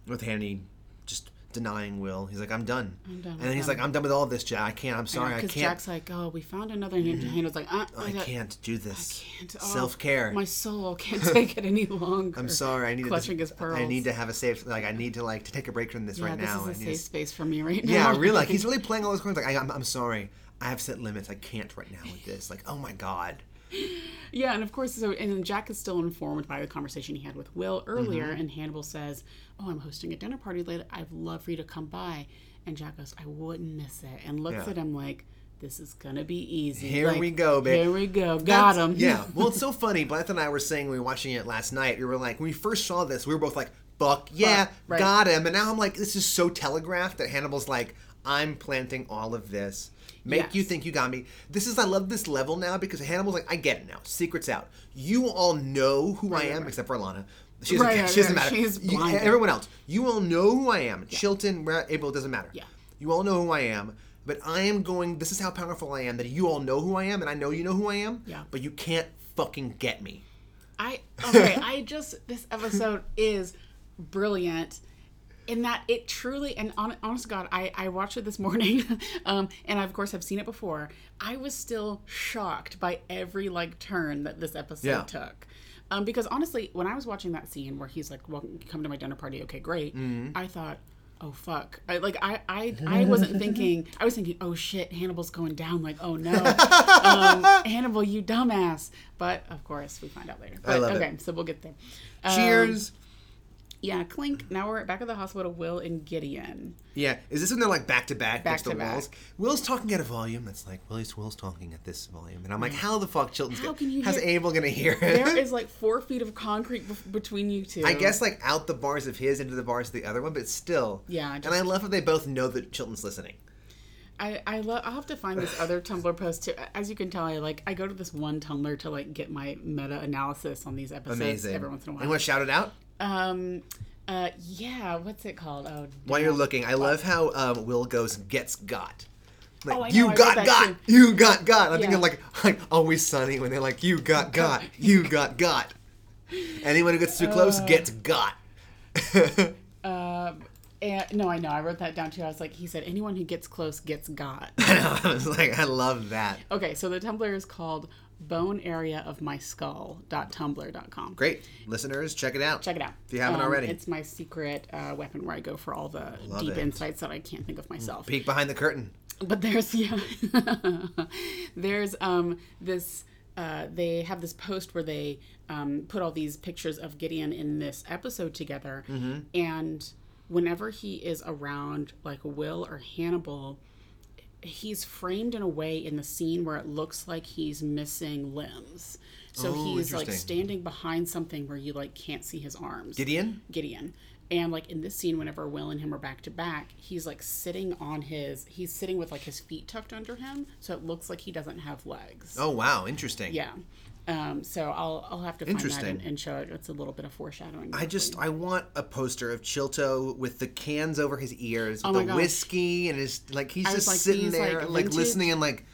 with Hanny just denying Will. He's like, I'm done. I'm done and then he's them. like, I'm done with all of this, Jack. I can't. I'm sorry. I, Because can't. Jack's like, oh, we found another. And Hanny's like, uh, I can't do this. I can't. Oh, Self care. My soul [laughs] can't take it any longer. I'm sorry. I need Clutching to, his pearls. I need to have a safe. Like I need to like to take a break from this Yeah, right this now. is a safe space for me right now. yeah, really. Like [laughs] he's really playing all those cards. Like I, I'm, I'm sorry. I have set limits. I can't right now with this. Like oh my god. Yeah, and of course, so and then Jack is still informed by the conversation he had with Will earlier, Mm-hmm. and Hannibal says, "Oh, I'm hosting a dinner party later. I'd love for you to come by." And Jack goes, "I wouldn't miss it," and looks Yeah. at him like, "This is gonna be easy." Here Like, we go, babe. Here we go. Got That's- him. Yeah. [laughs] Well, it's so funny. Blythe and I were saying we were watching it last night, we were like, when we first saw this, we were both like, fuck yeah, right. got him. And now I'm like, this is so telegraphed that Hannibal's like, I'm planting all of this. Make Yes. you think you got me. This is I love this level now because Hannibal's like, I get it now. Secret's out. You all know who I am, right. except for Alana. She doesn't, Right, care. she doesn't right. matter. She's You- everyone else, you all know who I am. Chilton, Ra- April, it doesn't matter. Yeah. You all know who I am. But I am going. This is how powerful I am. That you all know who I am, and I know you know who I am. Yeah. But you can't fucking get me. I okay. I just this episode is brilliant in that it truly and on, honest God, I I watched it this morning, [laughs] um, and I, of course have seen it before. I was still shocked by every like turn that this episode Yeah. took. Um, because honestly, when I was watching that scene where he's like, "Well, come to my dinner party." Okay, great. I thought, "Oh fuck!" I, like I, I, I [laughs] wasn't thinking. I was thinking, "Oh shit, Hannibal's going down." Like, "Oh no, [laughs] um, Hannibal, you dumbass!" But of course, we find out later. But, love it. okay, so we'll get there. Um, Cheers. Yeah, clink. Now we're back at the hospital. Will and Gideon. yeah. Is this when they're like back to back next to back. Will's? Will's talking at a volume that's like Will's Will's talking at this volume, and I'm like, how the fuck Chilton's How can you how's hear- Abel gonna hear it? There is like four feet of concrete between you two. I guess like out the bars of his into the bars of the other one, but still. Yeah, and I love that they both know that Chilton's listening. I I love. I'll have to find this other Tumblr post too. As you can tell, I like I go to this one Tumblr to like get my meta analysis on these episodes Amazing. every once in a while. You want to shout it out? Um, uh, yeah. What's it called? Oh, While you're looking, I love how um, Will goes gets got. Like Oh, I know, you I got got, too. you got got. I'm Yeah. thinking like like always sunny when they're like you got [laughs] got, you got got. Anyone who gets too Uh. close gets got. [laughs] And, no, I know. I wrote that down too. I was like, he said, anyone who gets close gets got. [laughs] I was like, I love that. Okay, so the Tumblr is called bone area of my skull.tumblr.com. Great listeners, check it out. Check it out. If you haven't Um, already. It's my secret uh, weapon where I go for all the Love deep it. insights that I can't think of myself. Peek behind the curtain. But there's [laughs] yeah, there's um this uh, they have this post where they um, put all these pictures of Gideon in this episode together, Mm-hmm. and whenever he is around like Will or Hannibal, he's framed in a way in the scene where it looks like he's missing limbs. So Oh, he's like standing behind something where you like can't see his arms. Gideon. Gideon. And like in this scene, whenever Will and him are back to back, he's like sitting on his he's sitting with like his feet tucked under him, so it looks like he doesn't have legs. Oh wow, interesting. Yeah. Um, so I'll I'll have to find that and, and show it. It's a little bit of foreshadowing. I just I want a poster of Chilto with the cans over his ears, with Oh the gosh. whiskey, and his like he's I just like, sitting there, like, like, listening and like.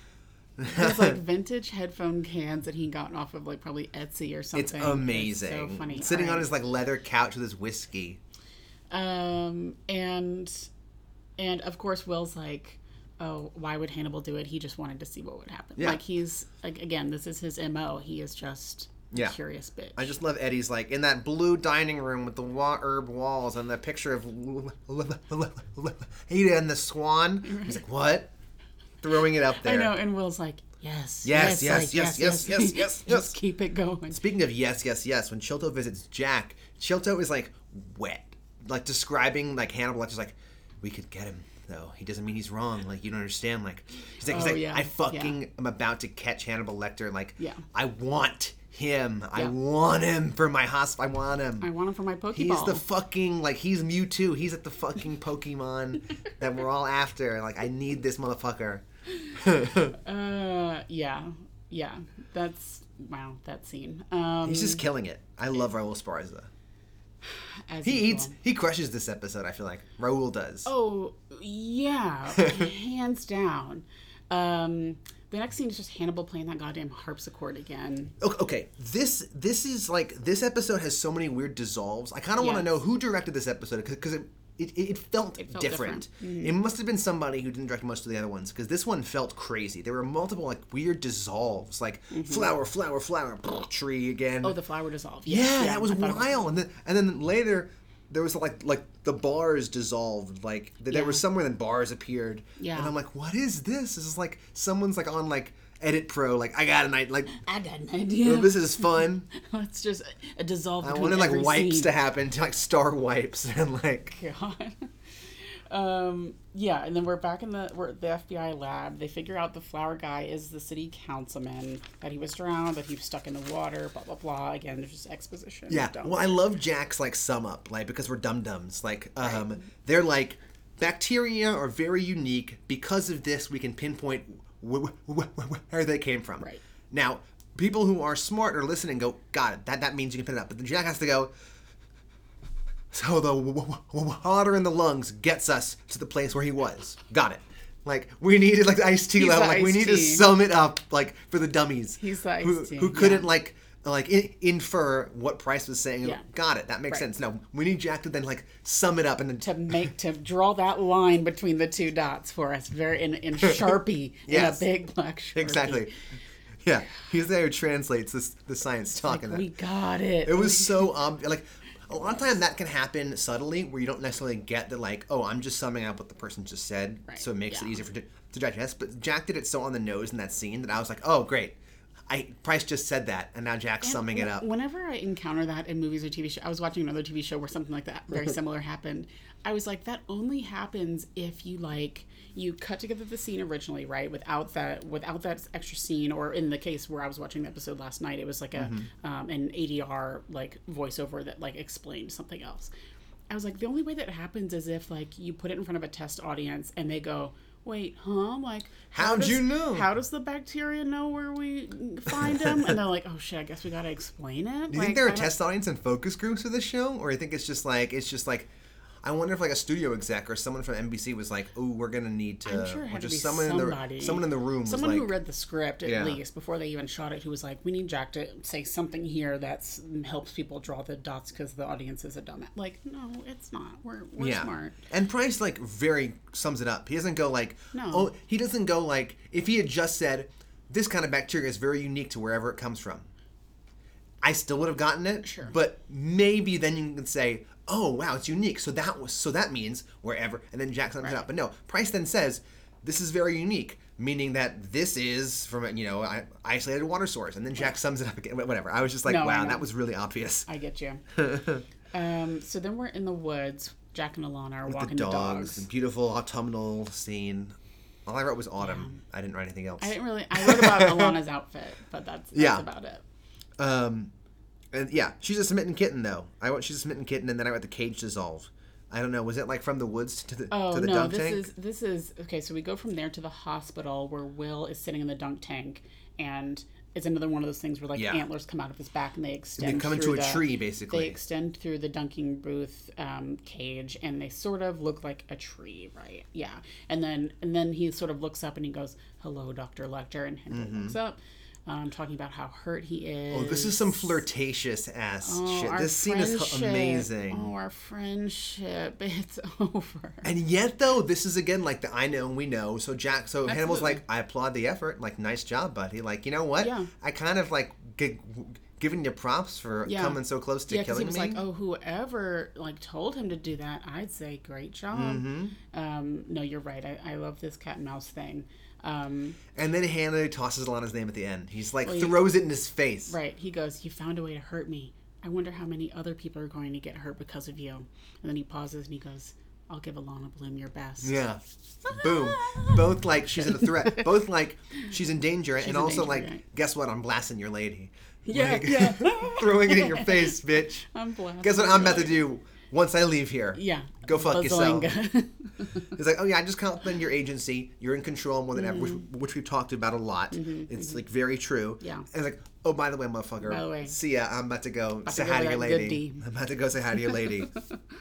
Those like [laughs] vintage headphone cans that he got off of like probably Etsy or something. It's amazing. so funny. Sitting on his like leather couch with his whiskey. Um, and And of course, Will's like, "Oh, why would Hannibal do it? He just wanted to see what would happen." Yeah. Like he's like again, this is his mo. He is just Yeah. curious bitch. I just love Eddie's like in that blue dining room with the wa- herb walls and the picture of Leda and the swan. He's like, what? Throwing it up there. I know, and Will's like, "Yes, Yes, yes, yes, yes, yes, yes, [laughs] just yes. keep it going." Speaking of yes, yes, yes, when Chilto visits Jack, Chilto is like wet, like describing like Hannibal Lecter's like, we could get him though. He doesn't mean he's wrong. Like you don't understand. Like he's like, he's Oh, like yeah, I fucking am about to catch Hannibal Lecter. Like Yeah. I want him. I want him for my hospital. I want him. I want him for my Pokeball. He's the fucking like he's Mewtwo. He's at the fucking Pokemon [laughs] that we're all after. Like I need this motherfucker. [laughs] uh, yeah, yeah. That's wow. That scene. Um, He's just killing it. I love Raul Esparza. As He eats. He crushes this episode. I feel like Raul does. Oh yeah, [laughs] hands down. Um, the next scene is just Hannibal playing that goddamn harpsichord again. Okay, okay, this this is like this episode has so many weird dissolves. I kind of want to know who directed this episode because it, it it felt, felt different. different. Mm-hmm. It must have been somebody who didn't direct most of the other ones because this one felt crazy. There were multiple like weird dissolves, like flower, flower, flower, [laughs] tree again. Mm-hmm. Oh, the flower dissolved. yeah, Yes, that was I thought it wild. And then and then later there was like like the bars dissolved. Like th- there Yeah. was somewhere then bars appeared. Yeah. and I'm like, what is this? This is like someone's like on like Edit Pro. Like I got an idea. Like I got an idea. this is fun. [laughs] Let's just a dissolve. I wanted like wipes scene. to happen, to, like star wipes, [laughs] and like God. Um, yeah, and then we're back in the we're at the FBI lab. They figure out the flower guy is the city councilman, that he was drowned, that he was stuck in the water, blah blah blah. Again, there's just exposition. yeah. Dumb. Well, I love Jack's like sum up, like because we're dum dums. Like um, they're like bacteria are very unique. Because of this, we can pinpoint wh- wh- wh- where they came from. Right. Now, people who are smart or listening go, got it. That that means you can pin it up. But then Jack has to go. So the water in the lungs gets us to the place where he was. Got it. Like we needed like the iced tea He's level. the Like we need to sum it up like for the dummies. He's the who, iced tea, who couldn't yeah. like like in, infer what Price was saying. Yeah. Got it. That makes Right. sense. No, we need Jack to then like sum it up and then to make to draw that line between the two dots for us, very in in [laughs] sharpie Yes. in a big black sharpie. exactly. Yeah, he's there who translates this the science talk in that. We got it. It was so um like a lot of time that can happen subtly where you don't necessarily get that like oh I'm just summing up what the person just said Right, so it makes it easier for to, to digest. But Jack did it so on the nose in that scene that I was like oh great, I Price just said that and now Jack's summing it up. Whenever I encounter that in movies or TV show, I was watching another TV show where something like that very [laughs] similar happened. I was like, that only happens if you like you cut together the scene originally, right? Without that, without that extra scene, or in the case where I was watching the episode last night, it was like a um, an ADR like voiceover that like explained something else. I was like, the only way that happens is if like you put it in front of a test audience and they go, "Wait, huh? Like, how How'd does- you know?" How does the bacteria know where we find them?" and they're like, "Oh shit, I guess we gotta explain it." Do you think there are test audience and focus groups for this show, or you think it's just like it's just like? I wonder if like a studio exec or someone from NBC was like, "Oh, we're gonna need to," I'm sure it had to be someone somebody. in the someone in the room Someone who like, read the script at Yeah. least before they even shot it, who was like, "We need Jack to say something here that mm, helps people draw the dots because the audience is a dumbass." Like, no, it's not. We're we're yeah. smart. And Price like very sums it up. He doesn't go like, No. "Oh," he doesn't go like if he had just said, "This kind of bacteria is very unique to wherever it comes from." I still would have gotten it, Sure. but maybe then you can say, "Oh, wow, it's unique." So that was so that means wherever, and then Jack sums it Right. up. But no, Price then says, "This is very unique," meaning that this is from a you know i- isolated water source, and then Jack sums it up again. Whatever. I was just like, No, "Wow, that was really obvious." I get you. [laughs] um, so then we're in the woods. Jack and Alana are the walking dogs, the dogs. the beautiful autumnal scene. All I wrote was autumn. I didn't write anything else. I didn't really. I wrote about [laughs] Alana's outfit, but that's, that's Yeah. about it. Um, and yeah, she's a smitten kitten though. I wrote she's a smitten kitten, and then I wrote the cage dissolve. I don't know. Was it like from the woods to the Oh to the no, dunk this tank? is this is okay. So we go from there to the hospital where Will is sitting in the dunk tank, and it's another one of those things where like Yeah. antlers come out of his back and they extend. come into a the- tree, basically. They extend through the dunking booth um, cage, and they sort of look like a tree, right? Yeah. And then and then he sort of looks up and he goes, "Hello, Doctor Lecter," and Hanny Mm-hmm. looks up. Um, talking about how hurt he is. Oh, this is some flirtatious ass Oh, shit. This scene is amazing. Oh, our friendship. [laughs] It's over. And yet, though, this is again like the I know and we know. So Jack, so Hannibal's like, I applaud the effort. Like, nice job, buddy. Like, you know what? Yeah. I kind of like g- giving you props for Yeah. coming so close to Yeah, because he killing was me. like, "Oh, whoever like told him to do that, I'd say great job." Mm-hmm. Um, no, you're right. I, I love this cat and mouse thing. Um, And then Hanny tosses Alana's name at the end. He's like you- throws it in his face. right? He goes, "You found a way to hurt me. I wonder how many other people are going to get hurt because of you." And then he pauses and he goes, "I'll give Alana Bloom your best." Yeah. [laughs] Boom. Both like she's in a threat. [laughs] Both like she's in danger, and in also danger, like, right. guess what? I'm blasting your lady. Yeah, Like, yeah. [laughs] throwing it in your face, bitch. I'm blessed. Guess what I'm about to do once I leave here? Yeah. Go fuck yourself. [laughs] Bazoinga. It's like, oh yeah, I just complimented your agency. You're in control more than ever, which, Mm-hmm. which we've talked about a lot. It's like very true. Yeah. And it's like, oh, by the way, motherfucker. By the way. see ya. I'm about to go say to go hi to your lady. I'm about to go say hi to your lady.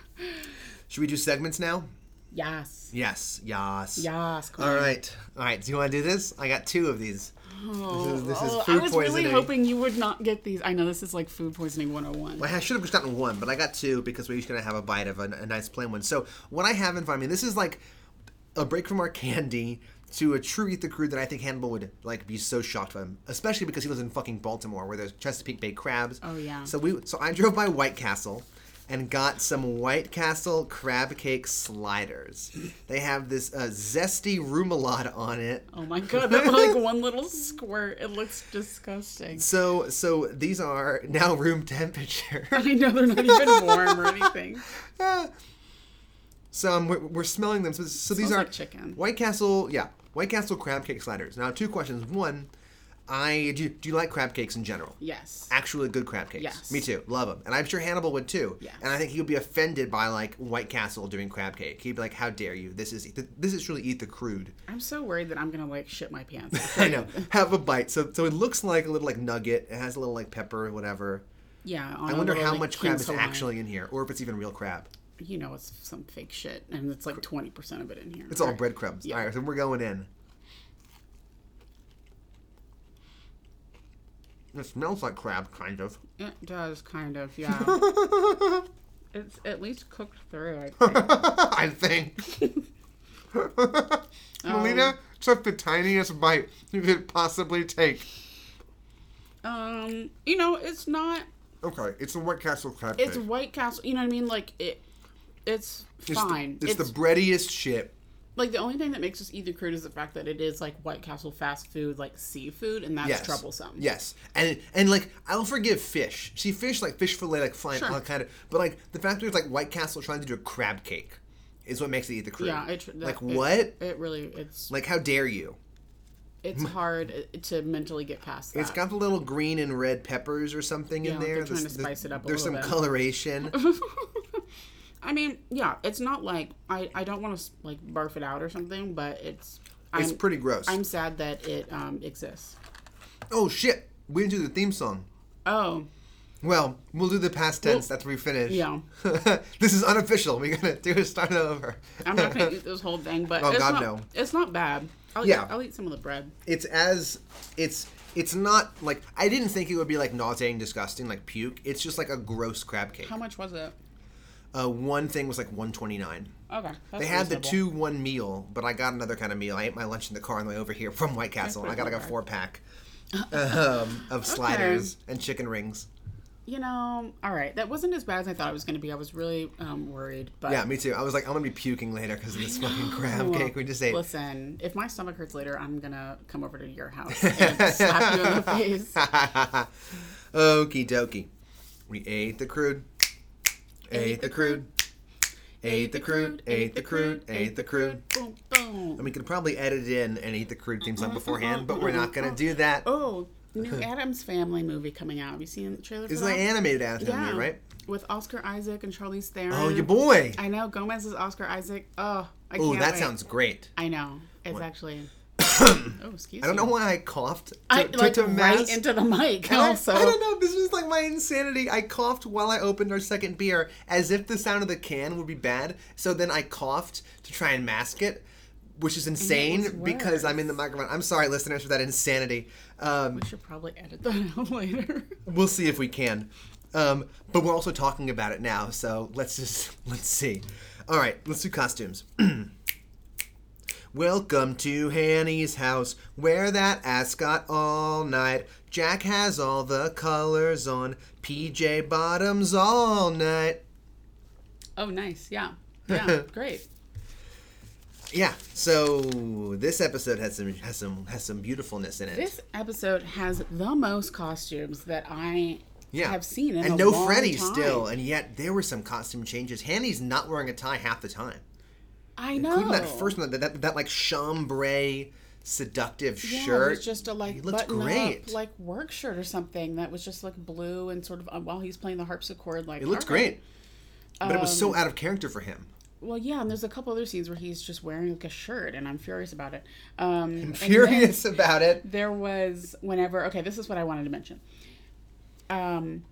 [laughs] Should we do segments now? yes. Yes. Yes. Yes. All right. All right. Do you want to do this? I got two of these. Oh, This is- this is oh, food I was poisoning. really hoping you would not get these. I know this is like food poisoning 101. Well, I should have just gotten one, but I got two because we're each going to have a bite of a, a nice plain one. So what I have in front of me, this is like a break from our candy to a true eat the Crude that I think Hannibal would like be so shocked by him, especially because he lives in fucking Baltimore where there's Chesapeake Bay crabs. Oh, yeah. So we so I drove by White Castle and got some White Castle crab cake sliders. They have this uh, zesty remoulade on it. Oh my god, that was like [laughs] one little squirt. It looks disgusting. So so these are now room temperature. [laughs] I know they're not even [laughs] warm or anything. So um, we're, we're smelling them. So, so these are like chicken. White Castle, yeah, White Castle crab cake sliders. Now, two questions. One, I do. Do you like crab cakes in general? Yes. Actually, good crab cakes. Yes. Me too. Love them, and I'm sure Hannibal would too. Yes. And I think he would be offended by like White Castle doing crab cake. He'd be like, "How dare you? This is this is truly eat the crude." I'm so worried that I'm gonna like shit my pants. [laughs] I know. Have a bite. So so it looks like a little like nugget. It has a little like pepper or whatever. Yeah. I wonder little, how like, much crab is actually in here, or if it's even real crab. You know, it's some fake shit, and it's like 20% of it in here. It's all breadcrumbs. Yeah. All right, so we're going in. It smells like crab, kind of. It does kind of, yeah. [laughs] it's at least cooked through. I [laughs] think. I think. [laughs] Malina took the tiniest bite you could possibly take. Um, you know, it's not. Okay, it's a White Castle crab It's cake. White Castle. You know what I mean? Like it. It's It's fine. The, it's, the breadiest shit. Like the only thing that makes us eat the crude is the fact that it is like White Castle fast food, like seafood, and that's Yes. troublesome. Yes, and and like I'll forgive fish. See, fish like fish fillet, like fine, Sure. all kind of. But like the fact that it's like White Castle trying to do a crab cake is what makes it eat the crude. Yeah, it, like it- what? It, really, it's Like how dare you? it's hard uh, to mentally get past that. It's got the little green and red peppers or something in there. they're trying There's- to spice it up a There's some bit. coloration. [laughs] I mean, yeah, it's not like I I don't want to like barf it out or something, but it's I'm it's pretty gross. I'm sad that it um exists. oh shit! We didn't do the theme song. Oh Well, we'll do the past tense after we finish. yeah, [laughs] this is unofficial. We gotta do it. Start over. I'm not gonna [laughs] eat this whole thing, but Oh, it's God, not, no. It's not bad. I'll Yeah. eat, I'll eat some of the bread. it's as it's it's not like I didn't think it would be like nauseating, disgusting, like puke. It's just like a gross crab cake. How much was it? Uh, one thing was like 129. Okay, They had the two one meal, but I got another kind of meal. I ate my lunch in the car on the way over here from White Castle. I got like a four pack um, of sliders and chicken rings. You know, all right, that wasn't as bad as I thought it was going to be. I was really um, worried, but Yeah, me too. I was like, I'm gonna be puking later because of this fucking [laughs] crab cake we just ate. Listen, if my stomach hurts later, I'm gonna come over to your house [laughs] and slap you in the face. [laughs] Okie dokie. We ate the crude. Ate the crude. Ate the crude. Ate the crude. Ate the crude. Boom, boom. And we could probably edit in and eat the crude theme song beforehand, but we're not gonna do that. Oh, new Addams Family movie coming out. Have you seen the trailer It's like animated of yeah, right? With Oscar Isaac and Charlize Theron. Oh, your boy. I know Gomez is Oscar Isaac. Oh, I Oh, that wait. sounds great. I know. It's actually. Oh, excuse I don't know why I coughed to, I to, like to right mask. into the mic. I, Also, I don't know. This was like my insanity. I coughed while I opened our second beer, as if the sound of the can would be bad. So then I coughed to try and mask it. which is insane because I'm in the microphone. I'm sorry, listeners, for that insanity. Um, We should probably edit that [laughs] out later. we'll see if we can. Um, but we're also talking about it now, so let's just [laughs] let's see. All right, let's do costumes. [clears throat] Welcome to Hanny's house. Wear that ascot all night. Jack has all the colors on. PJ bottoms all night. oh, nice. Yeah. [laughs] Yeah. Great. Yeah. So this episode has some has some has some beautifulness in it. This episode has the most costumes that I yeah. have seen in and no Freddie time. still, and yet there were some costume changes. Hanny's not wearing a tie half the time. I know. Including that first one, that, that, that like chambray seductive Yeah, shirt. it was just a like button great. up like work shirt or something that was just like blue and sort of uh, while he's playing the harpsichord like it looked right. great. But it was Um, so out of character for him. Well, yeah, and there's a couple other scenes where he's just wearing like a shirt, and I'm furious about it. Um, then Furious about it. There was whenever okay, this is what I wanted to mention. Um,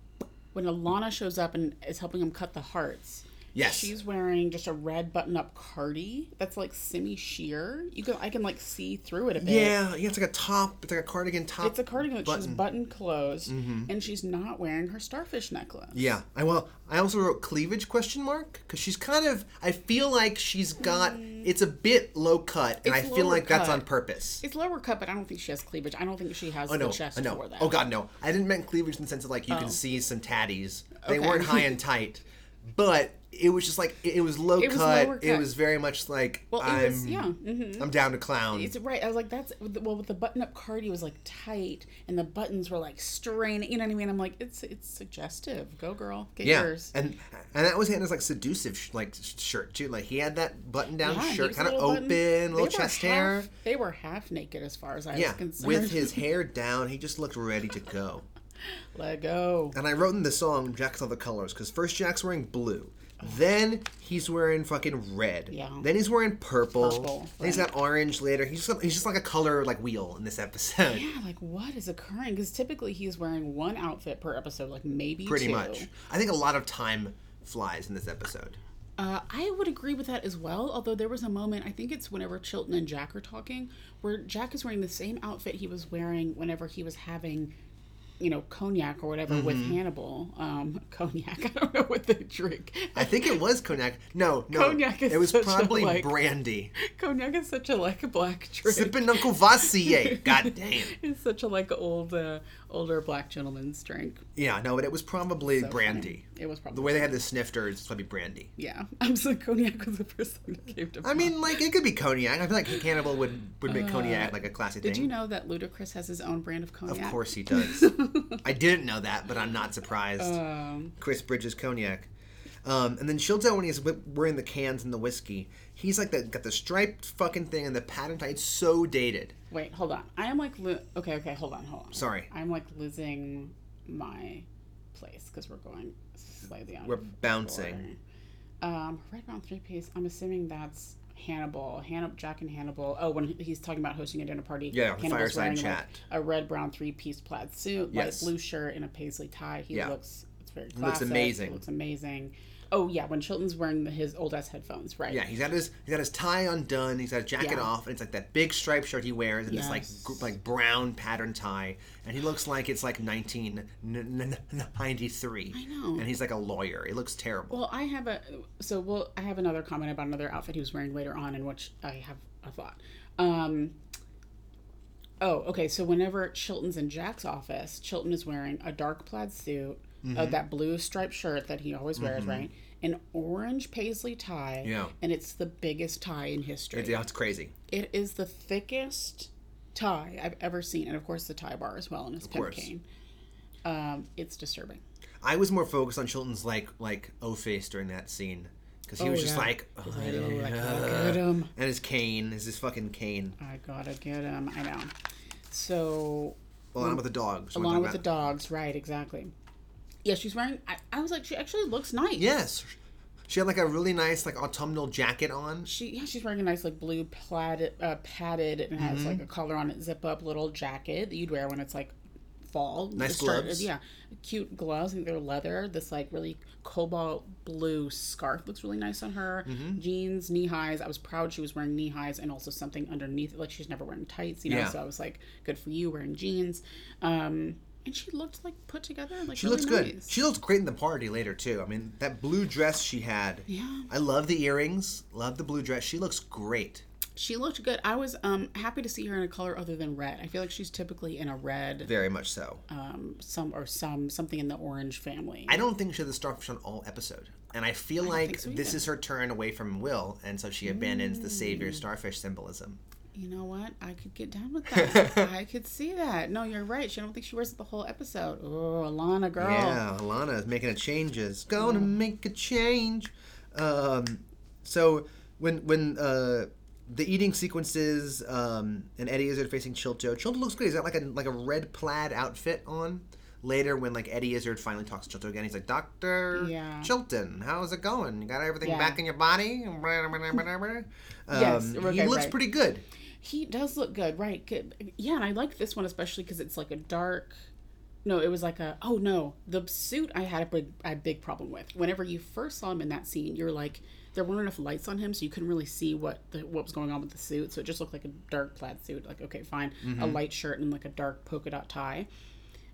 when Alana shows up and is helping him cut the hearts. Yes. She's wearing just a red button-up cardi that's like semi-sheer. You can I can like see through it a bit. Yeah, yeah, it's like a top. It's like a cardigan top. It's a cardigan that she's button. Mm-hmm. closed, and she's not wearing her starfish necklace. Yeah, I well, I also wrote cleavage question mark because she's kind of. I feel like she's got. It's a bit low cut, and I feel like that's on purpose. It's lower cut, but I don't think she has cleavage. I don't think she has Oh no, the chest I know. for that. Oh god, no. I didn't mean cleavage in the sense of like you can see some tatties. They Okay. weren't high [laughs] and tight, but it was just like it, was low It was cut. It was very much like Well, it I'm. was yeah. hmm I'm down to clown. It's right. I was like, that's well, with the button-up cardi was like tight, and the buttons were like straining. You know what I mean? I'm like, it's it's suggestive. Go girl, get yeah, yours. and and that was Hanny's like seductive sh- like shirt too. Like he had that button down Yeah, shirt, kind of open, button- little chest hair. They were half naked as far as I Yeah, was concerned. with his [laughs] hair down, he just looked ready to go. let go. And I wrote in the song Jack's all the colors because first Jack's wearing blue, then he's wearing fucking red, Yeah. then he's wearing purple, Purple, then he's got orange later. He's just, he's just like a color like wheel in this episode. Yeah, like what is occurring? Because typically he's wearing one outfit per episode, like maybe Pretty two. much. I think a lot of time flies in this episode. Uh, I would agree with that as well. Although there was a moment, I think it's whenever Chilton and Jack are talking, where Jack is wearing the same outfit he was wearing whenever he was having, you know, cognac or whatever with Mm-hmm. Hannibal. Um, [laughs] cognac. I don't know what they drink. I think it was cognac. No, no, Cognac is it was such a, probably like- brandy. cognac is such a like a black drink. Sipping on Courvoisier. [laughs] God damn. It's such a like old, uh, older black gentleman's drink. Yeah, no, but it was probably So brandy. funny. It was probably The way they had the snifters, it's probably brandy. Yeah, [laughs] I'm so cognac was the first thing that came to I mean, like it could be cognac. I feel like Cannibal would would make cognac like a classy Uh, Did thing. you know that Ludacris has his own brand of cognac? Of course he does. [laughs] I didn't know that, but I'm not surprised. Um, Chris Bridges cognac. Um, and then Shilto, when he's wearing the cans and the whiskey, he's like the, got the striped fucking thing and the pattern tie. It's so dated. Wait, hold on. I am like, lo- okay, okay, hold on, hold on. Sorry. I'm like losing my place because we're going slightly out. We're bouncing. Um, red brown three piece. I'm assuming that's Hannibal. Hannibal, Jack and Hannibal. Oh, when he's talking about hosting a dinner party. Yeah, Hannibal's fireside wearing, like, chat. a red brown three piece plaid suit, Yes. light blue shirt, and a paisley tie. He Yeah. looks. It's very looks amazing. Looks amazing. Oh yeah, when Chilton's wearing his old ass headphones, right? Yeah, he's got his he's got his tie undone. He's got his jacket Yeah. off, and it's like that big striped shirt he wears, and this like Yes. like brown pattern tie, and he looks like it's like 1993. I know. And he's like a lawyer. It looks terrible. Well, I have a so well, I have another comment about another outfit he was wearing later on, in which I have a thought. Um, oh, okay. So whenever Chilton's in Jack's office, Chilton is wearing a dark plaid suit, Mm-hmm. uh, that blue striped shirt that he always wears, right? An orange paisley tie, Yeah. and it's the biggest tie in history. It's, yeah, it's crazy. It is the thickest tie I've ever seen, and of course the tie bar as well, and his cane. Um, it's disturbing. I was more focused on Chilton's like like O face during that scene because he Oh, was just yeah. like, "Oh, He's like, "Oh, I gotta yeah." get him. and his cane, is his fucking cane. I gotta get him. I know. So along with the dogs. along with the dogs, right? Exactly. Yeah, she's wearing. I, I was like, she actually looks nice. Yes, she had like a really nice like autumnal jacket on. She yeah, she's wearing a nice like blue plaid, uh, padded, and has Mm-hmm. like a collar on it, zip up little jacket that you'd wear when it's like fall. Nice start- gloves. Yeah, cute gloves. I think they're leather. This like really cobalt blue scarf looks really nice on her. Mm-hmm. Jeans, knee highs. I was proud she was wearing knee highs and also something underneath. Like she's never wearing tights, you know. Yeah. So I was like, good for you wearing jeans. Um, and she looked like put together. Like She really looks good. She looks great in the party later too. I mean, that blue dress she had. Yeah. I love the earrings. Love the blue dress. She looks great. She looked good. I was um happy to see her in a color other than red. I feel like she's typically in a red, Very much so. um, some or some something in the orange family. I don't think she had the starfish on all episode. And I feel like so this is her turn away from Will, and so she abandons the savior starfish symbolism. You know what? I could get down with that. [laughs] I could see that. No, you're right. She I don't think she wears it the whole episode. Oh, Alana, girl. Yeah, Alana is making a changes. Gonna make a change. Um, so when when uh, the eating sequences um, and Eddie Izzard facing Chilto, Chilto looks good. He's got like a like a red plaid outfit on. Later, when like Eddie Izzard finally talks to Chilton again, he's like, "Doctor Yeah. Chilton, how's it going? You got everything Yeah. back in your body?" [laughs] um, Yes, he looks right. pretty good. He does look good, right? Good. Yeah, and I like this one especially because it's like a dark. No, it was like a. Oh no, the suit I had a big, a big problem with. Whenever you first saw him in that scene, you're like, there weren't enough lights on him, so you couldn't really see what the what was going on with the suit. So it just looked like a dark plaid suit. Like, okay, fine, a mm-hmm. light shirt and like a dark polka dot tie.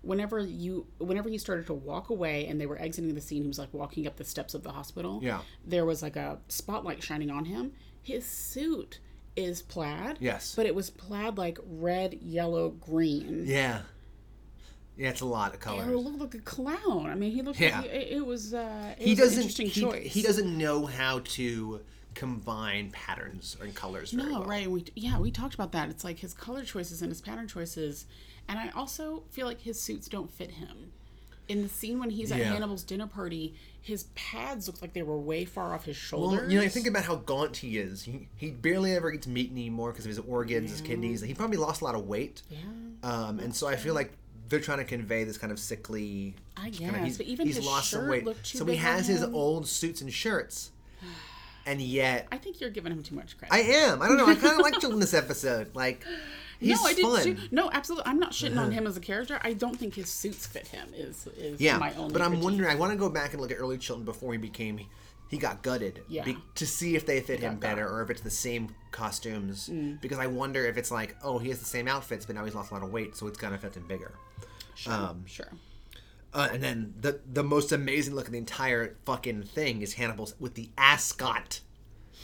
Whenever you, whenever he started to walk away and they were exiting the scene, he was like walking up the steps of the hospital. Yeah. there was like a spotlight shining on him. His suit is plaid. Yes. But it was plaid like red, yellow, green. Yeah, yeah, it's a lot of colors. looked like a clown. I mean, he looked Yeah. like it, it was. Uh, it he was doesn't interesting he, choice. he doesn't know how to combine patterns and colors very No, well. right? We yeah, we talked about that. It's like his color choices and his pattern choices, and I also feel like his suits don't fit him. In the scene when he's at Yeah. Hannibal's dinner party, his pads looked like they were way far off his shoulders. Well, you know, I think about how gaunt he is. He, he barely ever eats meat anymore because of his organs, his kidneys. He probably lost a lot of weight. Yeah. Um, and so I feel like they're trying to convey this kind of sickly. I kind of- guess, he's, but even he's his lost some shirt weight. looked too So he has his old suits and shirts, and yet I think you're giving him too much credit. I am. I don't know. I kind of like Jill in this episode. Like he's no, I did fun. too. No, absolutely. I'm not shitting on him as a character. I don't think his suits fit him. Is is Yeah, my only. but I'm critique. wondering. I want to go back and look at early Chilton before he became. He got gutted. Yeah. be- to see if they fit him better gut. or if it's the same costumes. Mm. Because I wonder if it's like, oh, he has the same outfits, but now he's lost a lot of weight, so it's gonna fit him bigger. Sure, um, sure. Uh, and then the the most amazing look of the entire fucking thing is Hannibal's with the ascot.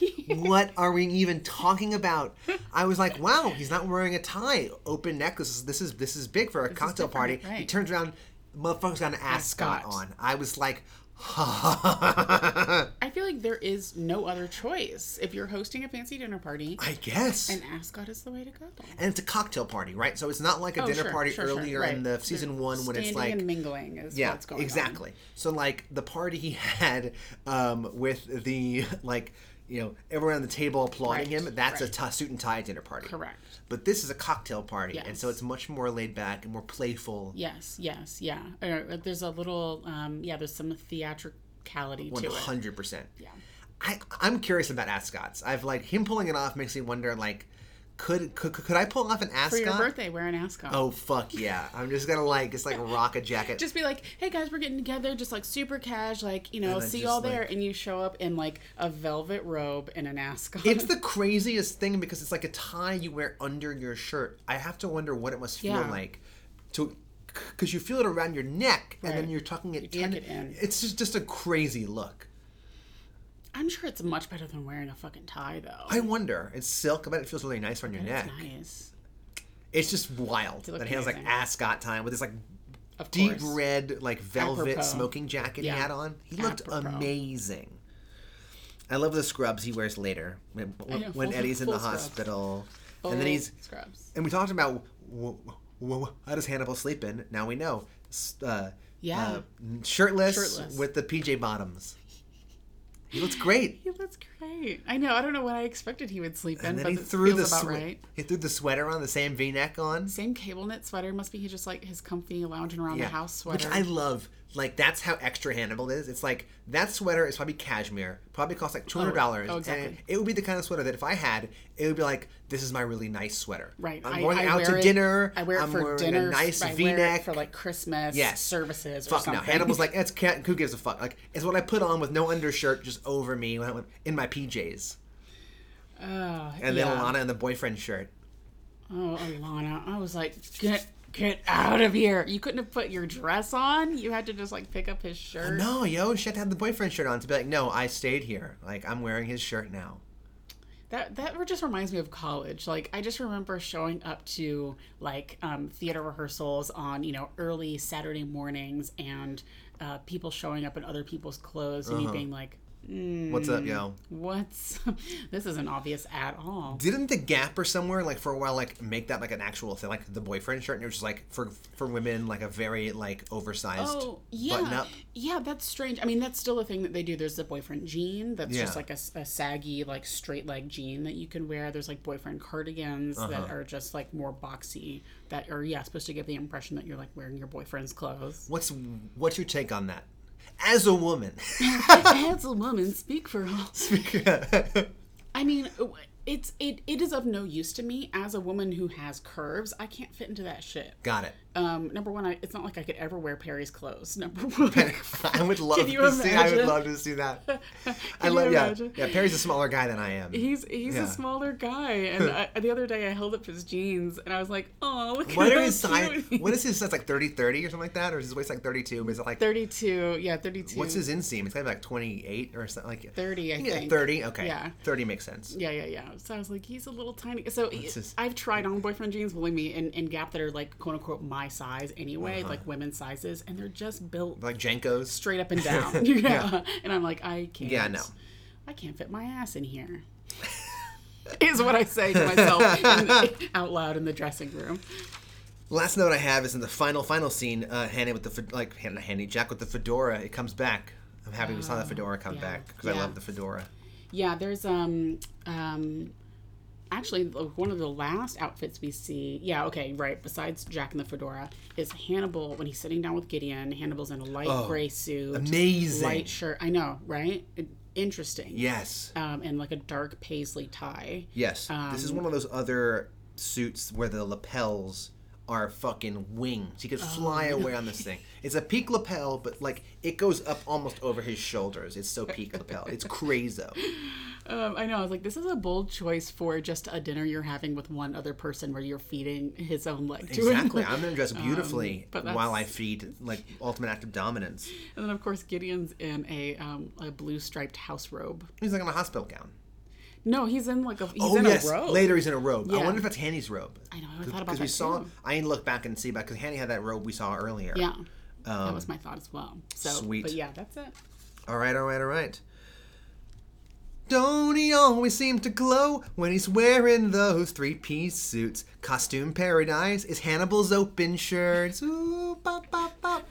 [laughs] what are we even talking about? I was like, wow, he's not wearing a tie, open neck. This is this is big for a cocktail party. different, He turns around, motherfucker's got an ascot, Ascot. on. I was like, [laughs] I feel like there is no other choice. If you're hosting a fancy dinner party, I guess. an ascot is the way to go. and it's a cocktail party, right? So it's not like a Oh, dinner sure, party sure, sure, earlier right. in the season one when it's like and mingling is yeah, what's going exactly. So like the party he [laughs] had um, with the like you know everyone on the table applauding Right, him. That's a right. t- suit and tie dinner party. Correct. But this is a cocktail party, and so it's much more laid back and more playful. Yes, yes, yeah. Uh, there's a little, um, yeah. There's some theatricality One to it. hundred percent. Yeah. I I'm curious about ascots. I've like him pulling it off makes me wonder like could could could I pull off an ascot? For your birthday, wear an ascot. Oh fuck yeah! I'm just gonna like it's like rock a jacket. just be like, hey guys, we're getting together, just like super cash, like you know, see y'all there, and you show up in like a velvet robe and an ascot. It's the craziest thing because it's like a tie you wear under your shirt. I have to wonder what it must feel Yeah. like to because you feel it around your neck and then you're tucking it, You in. it in. It's just just a crazy look. I'm sure it's much better than wearing a fucking tie, though. I wonder. It's silk. I bet it feels really nice on your neck. It's nice, It's just wild that he has like ascot time with this like of deep course. red like velvet Apropos. smoking jacket he had on. He looked Apropos. amazing. I love the scrubs he wears later when, know, when full- Eddie's in the scrubs. hospital, and then he's scrubs. And we talked about how does Hannibal sleep in? Now we know. Uh, Yeah. uh, shirtless, Shirtless. with the PJ bottoms. He looks great. He looks great. I know. I don't know what I expected he would sleep in, And then but he threw the swe- right. he threw the sweater on, the same V-neck on. Same cable knit sweater. Must be he just like his comfy lounging around the house sweater, which. I love. Like that's how extra Hannibal is. It's like that sweater is probably cashmere, probably costs like two hundred dollars. oh, exactly. And it would be the kind of sweater that if I had, it would be like, this is my really nice sweater. Right. I'm going I out to it- dinner. I wear it I'm for wearing dinner. a nice I V wear it neck for like Christmas Yes. services. or Fuck no. Hannibal's like, [laughs] it's who gives a fuck? Like, it's what I put on with no undershirt, just over me when I went in my PJs, Oh, and then yeah. Alana in the boyfriend shirt. Oh, Alana. I was like, get get out of here. You couldn't have put your dress on. You had to just like pick up his shirt. No, yo, she had to have the boyfriend shirt on to be like, no, I stayed here. Like, I'm wearing his shirt now. That that just reminds me of college. Like I just remember showing up to like um, theater rehearsals on you know early Saturday mornings and uh, people showing up in other people's clothes and me being like, mm, What's up, yo? "What's [laughs] this? Isn't obvious at all." Didn't the Gap or somewhere like for a while like make that like an actual thing, like the boyfriend shirt, and it was just like for for women like a very like oversized Oh yeah, button up. yeah. That's strange. I mean, that's still a thing that they do. There's the boyfriend jean. That's Yeah. just like a saggy, like straight leg jean that you can wear. There's like boyfriend cardigans Uh-huh. that are just like more boxy. That are yeah supposed to give the impression that you're like wearing your boyfriend's clothes. What's what's your take on that? As a woman, [laughs] As a woman, speak for all. [laughs] got I mean, it's it it is of no use to me as a woman who has curves. I can't fit into that shit. Got it. Um, number one, I, it's not like I could ever wear Perry's clothes. [laughs] Number [laughs] one, I would love to see. I would love to see that. [laughs] I love you yeah. Yeah, Perry's a smaller guy than I am. He's he's Yeah. a smaller guy, and I, the other day I held up his jeans, and I was like, "Oh, look What at are his size? What is his size? Like 30 30 or something like that? Or is his waist like 32? Is it like, 32, yeah, 32. what's his inseam? It's gotta like 28 or something like 30, I Yeah, think. 30? Okay. Yeah. 30 makes sense. Yeah, yeah, yeah. So I was like, he's a little tiny. So his- I've tried on boyfriend jeans, believe me, in, in Gap that are like quote unquote my size anyway, Uh-huh. like women's sizes, and they're just built Like JNCOs. straight up and [laughs] down. [laughs] yeah. And I'm like, I can't. Yeah, no. I can't fit my ass in here. [laughs] is what I say to myself out loud in the dressing room. Last note I have is in the final, final scene, uh, Hanny with the, fe- like, Hanny Jack with the fedora. It comes back. I'm happy we saw the fedora come yeah. back because I love the fedora. Yeah, there's um um actually one of the last outfits we see. Yeah, okay, right. Besides Jack and the fedora, is Hannibal when he's sitting down with Gideon. Hannibal's in a light gray suit, Oh, Amazing. light shirt. I know, right? Interesting. Yes. Um, and like a dark paisley tie. Yes. this is Um, one of those other suits where the lapels are fucking wings. He could fly Oh. away on this thing. [laughs] It's a peak lapel, but like it goes up almost over his shoulders. It's so peak lapel. It's crazy. [laughs] Um, I know. I was like, this is a bold choice for just a dinner you're having with one other person, where you're feeding his own leg to Exactly. I'm gonna dress [laughs] beautifully Um, but while I feed like ultimate act of dominance. And then of course Gideon's in a um, a blue striped house robe. He's like in a hospital gown. No, he's in like a he's oh in yes. a robe. Later he's in a robe. I wonder if that's Hanny's robe. I know. I thought about Because that we saw, too. I didn't look back and see back because Hanny had that robe we saw earlier. Yeah, that was my thought as well. So, Um, sweet. But yeah, that's it. All right, all right, all right. Don't he always seem to glow when he's wearing those three-piece suits? Costume paradise is Hannibal's open shirts. Ooh, bop, bop, bop.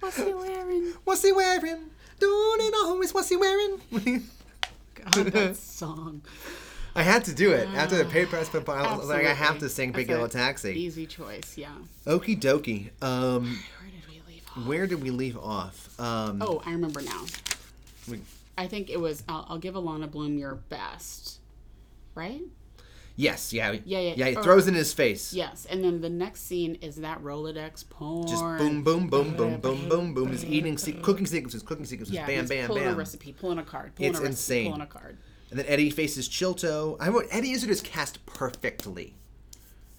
What's he wearing? What's he wearing? Don't it always? What's he wearing? God, that song. I had to do it after the paper press. But I was like, I have to sing Big Yellow Taxi. Easy choice. Yeah. Okie dokie. Um, [sighs] Where did we leave off? where did we leave off? Um, Oh, I remember now. We- I think it was. I'll, I'll give Alana Bloom your best. Right? yes, yeah, Yeah, yeah. yeah. He Or- throws it in his face. Yes. And then the next scene is that Rolodex porn. Just boom, boom, boom, boom, boom, boom, boom. Just eating, se- cooking sequences, cooking sequences. Yeah, bam, he's bam, pulling bam. a recipe, pulling a card, pulling It's a recipe, insane. pulling a card. And then Eddie faces Chilto. I wrote Eddie Izzard is cast perfectly.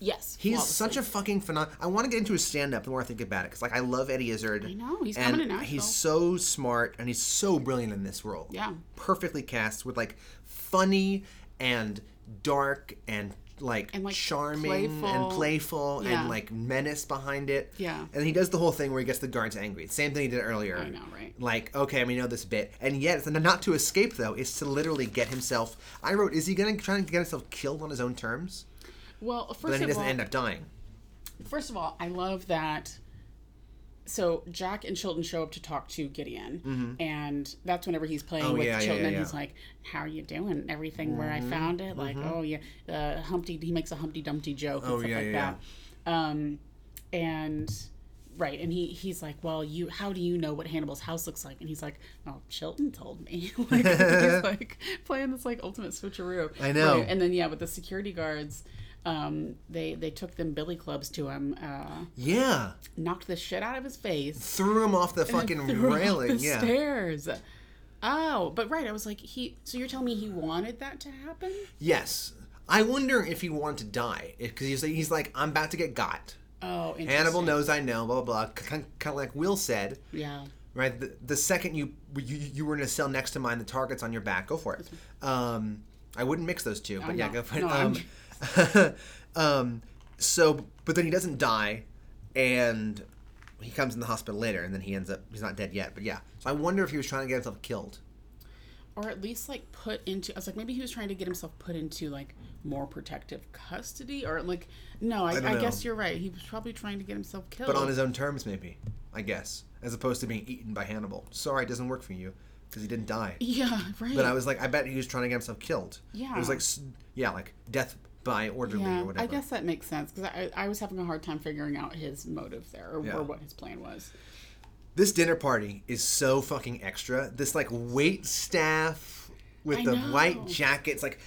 Yes. He's flawlessly. such a fucking phenomenal. I want to get into his stand up the more I think about it because like I love Eddie Izzard. I know, he's and coming to Nashville. He's so smart and he's so brilliant in this role. Yeah. perfectly cast with like funny and dark and like, And, like, charming playful. and playful Yeah. and like menace behind it. Yeah. And he does the whole thing where he gets the guards angry. Same thing he did earlier. I know, right? Like, okay, we know this bit, and yet not to escape though. is to literally get himself. I wrote, is he gonna try and get himself killed on his own terms? Well, first But then he of doesn't all, end up dying. first of all, I love that. So Jack and Chilton show up to talk to Gideon, and that's whenever he's playing Mm-hmm. Oh, with yeah, Chilton, yeah, and yeah. he's like, "How are you doing? Everything where I Mm-hmm. found it? Like, oh yeah, uh, Humpty." He makes a Humpty Dumpty joke and Oh, stuff like that. Um, and right, and he he's like, well, you how do you know what Hannibal's house looks like? And he's like, oh, Chilton told me. [laughs] like he's [laughs] like playing this like ultimate switcheroo. I know. Right, And then yeah, with the security guards. Um, they they took them billy clubs to him, uh, Yeah. knocked the shit out of his face, Threw him off the fucking threw him off railing. the Yeah. stairs. Oh, but right, I was like, he. So you're telling me he wanted that to happen? Yes. I wonder if he wanted to die because he's like, he's like I'm about to get got. Oh, interesting. Hannibal knows I know. Blah blah blah. Kind of like Will said. Yeah. right? The, the second you, you you were in a cell next to mine, the target's on your back. Go for it. Um, I wouldn't mix those two, but I'm yeah, not- go for it. no, um, [laughs] um, so, but then he doesn't die, and he comes in the hospital later, and then he ends up he's not dead yet. But yeah, so I wonder if he was trying to get himself killed. or at least like put into i was like maybe he was trying to get himself put into like more protective custody or like no i, don't I, guess you're right he was probably trying to get himself killed but on his own terms, maybe. I guess, as opposed to being eaten by Hannibal. Sorry, it doesn't work for you because he didn't die. yeah [laughs] right But I was like, I bet he was trying to get himself killed. Yeah. It was like, yeah, like death by orderly yeah or whatever. i guess that makes sense because I, I was having a hard time figuring out his motive there or, Yeah. or what his plan was This dinner party is so fucking extra. This like wait staff with I the know. white jackets, like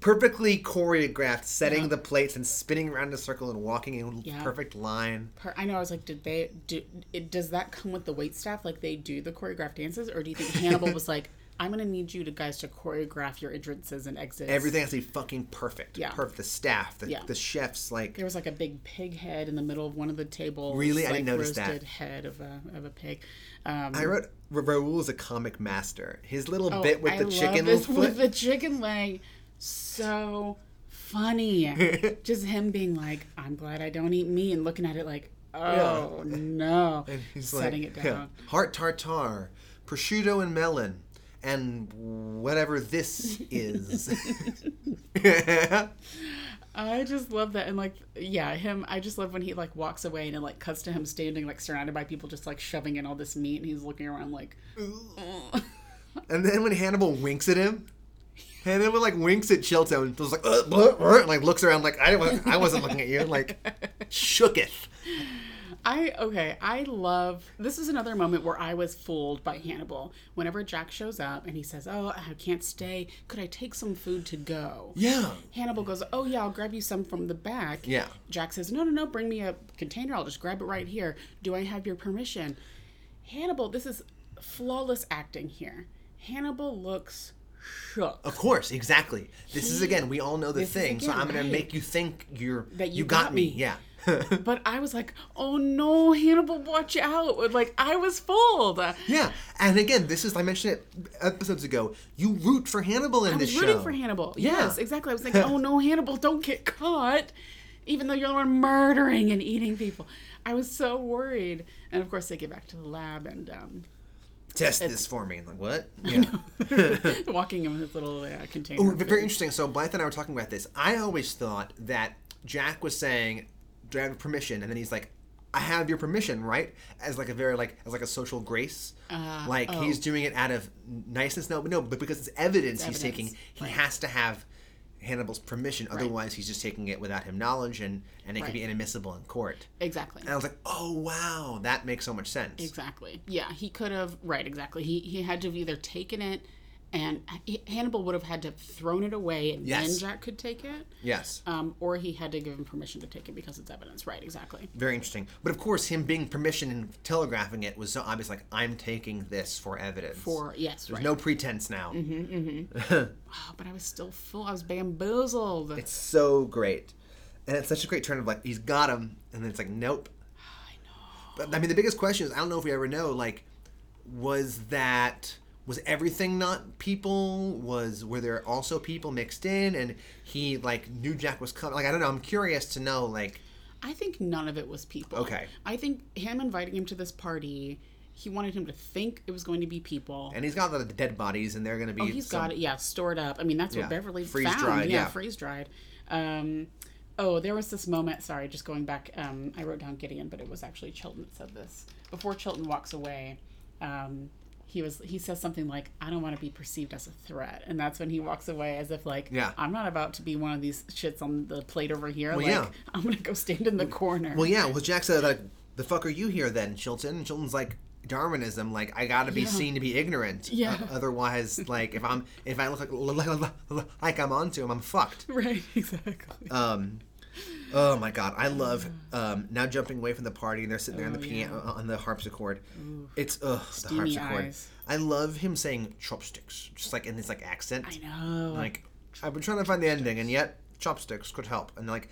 perfectly choreographed, setting Yeah. the plates and spinning around in a circle and walking in Yeah. perfect line. Per- I know. I was like, did they do? It, does that come with the wait staff? Like they do the choreographed dances, or do you think Hannibal [laughs] was like, I'm gonna need you to guys to choreograph your entrances and exits? Everything has to be fucking perfect. Yeah. Perfect. The staff, the, Yeah. the chefs, like There was like a big pig head in the middle of one of the tables. Really? I like, didn't notice that. roasted head of a of a pig. Um, I wrote Ra- Raul is a comic master. His little oh, bit with I the chicken this, foot. with the chicken leg, so funny. [laughs] Just him being like, "I'm glad I don't eat meat," and looking at it like, "Oh no," [laughs] And he's setting like, it yeah, down. heart tartare, prosciutto and melon, and whatever this is. [laughs] I just love that, and like, yeah, him. I just love when he like walks away and it like cuts to him standing like surrounded by people, just like shoving in all this meat, and he's looking around like, and then when Hannibal winks at him, Hannibal like winks at Chilton and was like, uh, uh, uh, and, like looks around like I wasn't, I wasn't looking at you, like [laughs] shooketh. I okay. I love this is another moment where I was fooled by Hannibal. Whenever Jack shows up and he says, "Oh, I can't stay. Could I take some food to go?" Yeah. Hannibal goes, "Oh yeah, I'll grab you some from the back." Yeah. Jack says, "No, no, no. Bring me a container. I'll just grab it right here. Do I have your permission?" Hannibal, this is flawless acting here. Hannibal looks shook. Of course, exactly. This is again, we all know the thing, so I'm gonna right. make you think you're That you got, got me. me. Yeah. [laughs] But I was like, "Oh no, Hannibal, watch out!" Like I was fooled. yeah, and again, this is I mentioned it episodes ago. You root for Hannibal in I this was rooting for Hannibal. Yeah. Yes, exactly. I was like, oh no, Hannibal, don't get caught. Even though you're the one murdering and eating people. I was so worried. And of course, they get back to the lab and um, Test this for me. Like what? [laughs] Yeah. [laughs] walking in his little uh, container. Oh, very interesting. So Blythe and I were talking about this. I always thought that Jack was saying, "Do I have permission?" And then he's like, "I have your permission," right? As like a very like as like a social grace. Uh, like he's oh. doing it out of niceness. No, but no, but because it's evidence he's evidence, taking, he right. has to have Hannibal's permission. Otherwise, he's just taking it without him knowledge, and and it could be inadmissible in court. Exactly. And I was like, "Oh wow, that makes so much sense." Exactly. Yeah, he could have. Right. Exactly. He he had to have either taken it, and Hannibal would have had to have thrown it away, and Yes. then Jack could take it. Yes. Um, or he had to give him permission to take it because it's evidence. Right. Exactly. Very interesting. But of course, him being permission and telegraphing it was so obvious. Like, I'm taking this for evidence. For yes. There's right. no pretense now. Mm-hmm. [laughs] Oh, but I was still full. I was bamboozled. It's so great, and it's such a great turn of like he's got him, and then it's like nope. [sighs] I know. But I mean, the biggest question is I don't know if we ever know. Like, was that was everything not people? Was were there also people mixed in, and he like knew Jack was coming? Like, I don't know. I'm curious to know. Like, I think none of it was people. Okay. I think him inviting him to this party, he wanted him to think it was going to be people. and he's got the dead bodies, and they're going to be. oh, he's some- got it. Yeah, stored up. I mean, that's Yeah. what Beverly Freeze found. dried, yeah, yeah. freeze dried. Um, oh, there was this moment. Sorry, just going back. Um, I wrote down Gideon, but it was actually Chilton that said this. Before Chilton walks away, um, he was he says something like, "I don't want to be perceived as a threat," and that's when he walks away as if like, Yeah. I'm not about to be one of these shits on the plate over here. Well, like, yeah. [laughs] I'm gonna go stand in the corner." Well, yeah. Well, Jack said like the fuck are you here then, Chilton? And Chilton's like, Darwinism, like I gotta be Yeah. seen to be ignorant. Yeah. O- otherwise, like if I'm if I look like [laughs] like I'm onto him, I'm fucked. [laughs] Right, exactly. Um, oh my god, I love um, now jumping away from the party and they're sitting there on the Oh, piano on the harpsichord. It's ugh the harpsichord. eyes. I love him saying chopsticks, just like in his like accent. I know. Like I've been trying to find the ending, and yet chopsticks could help. And like,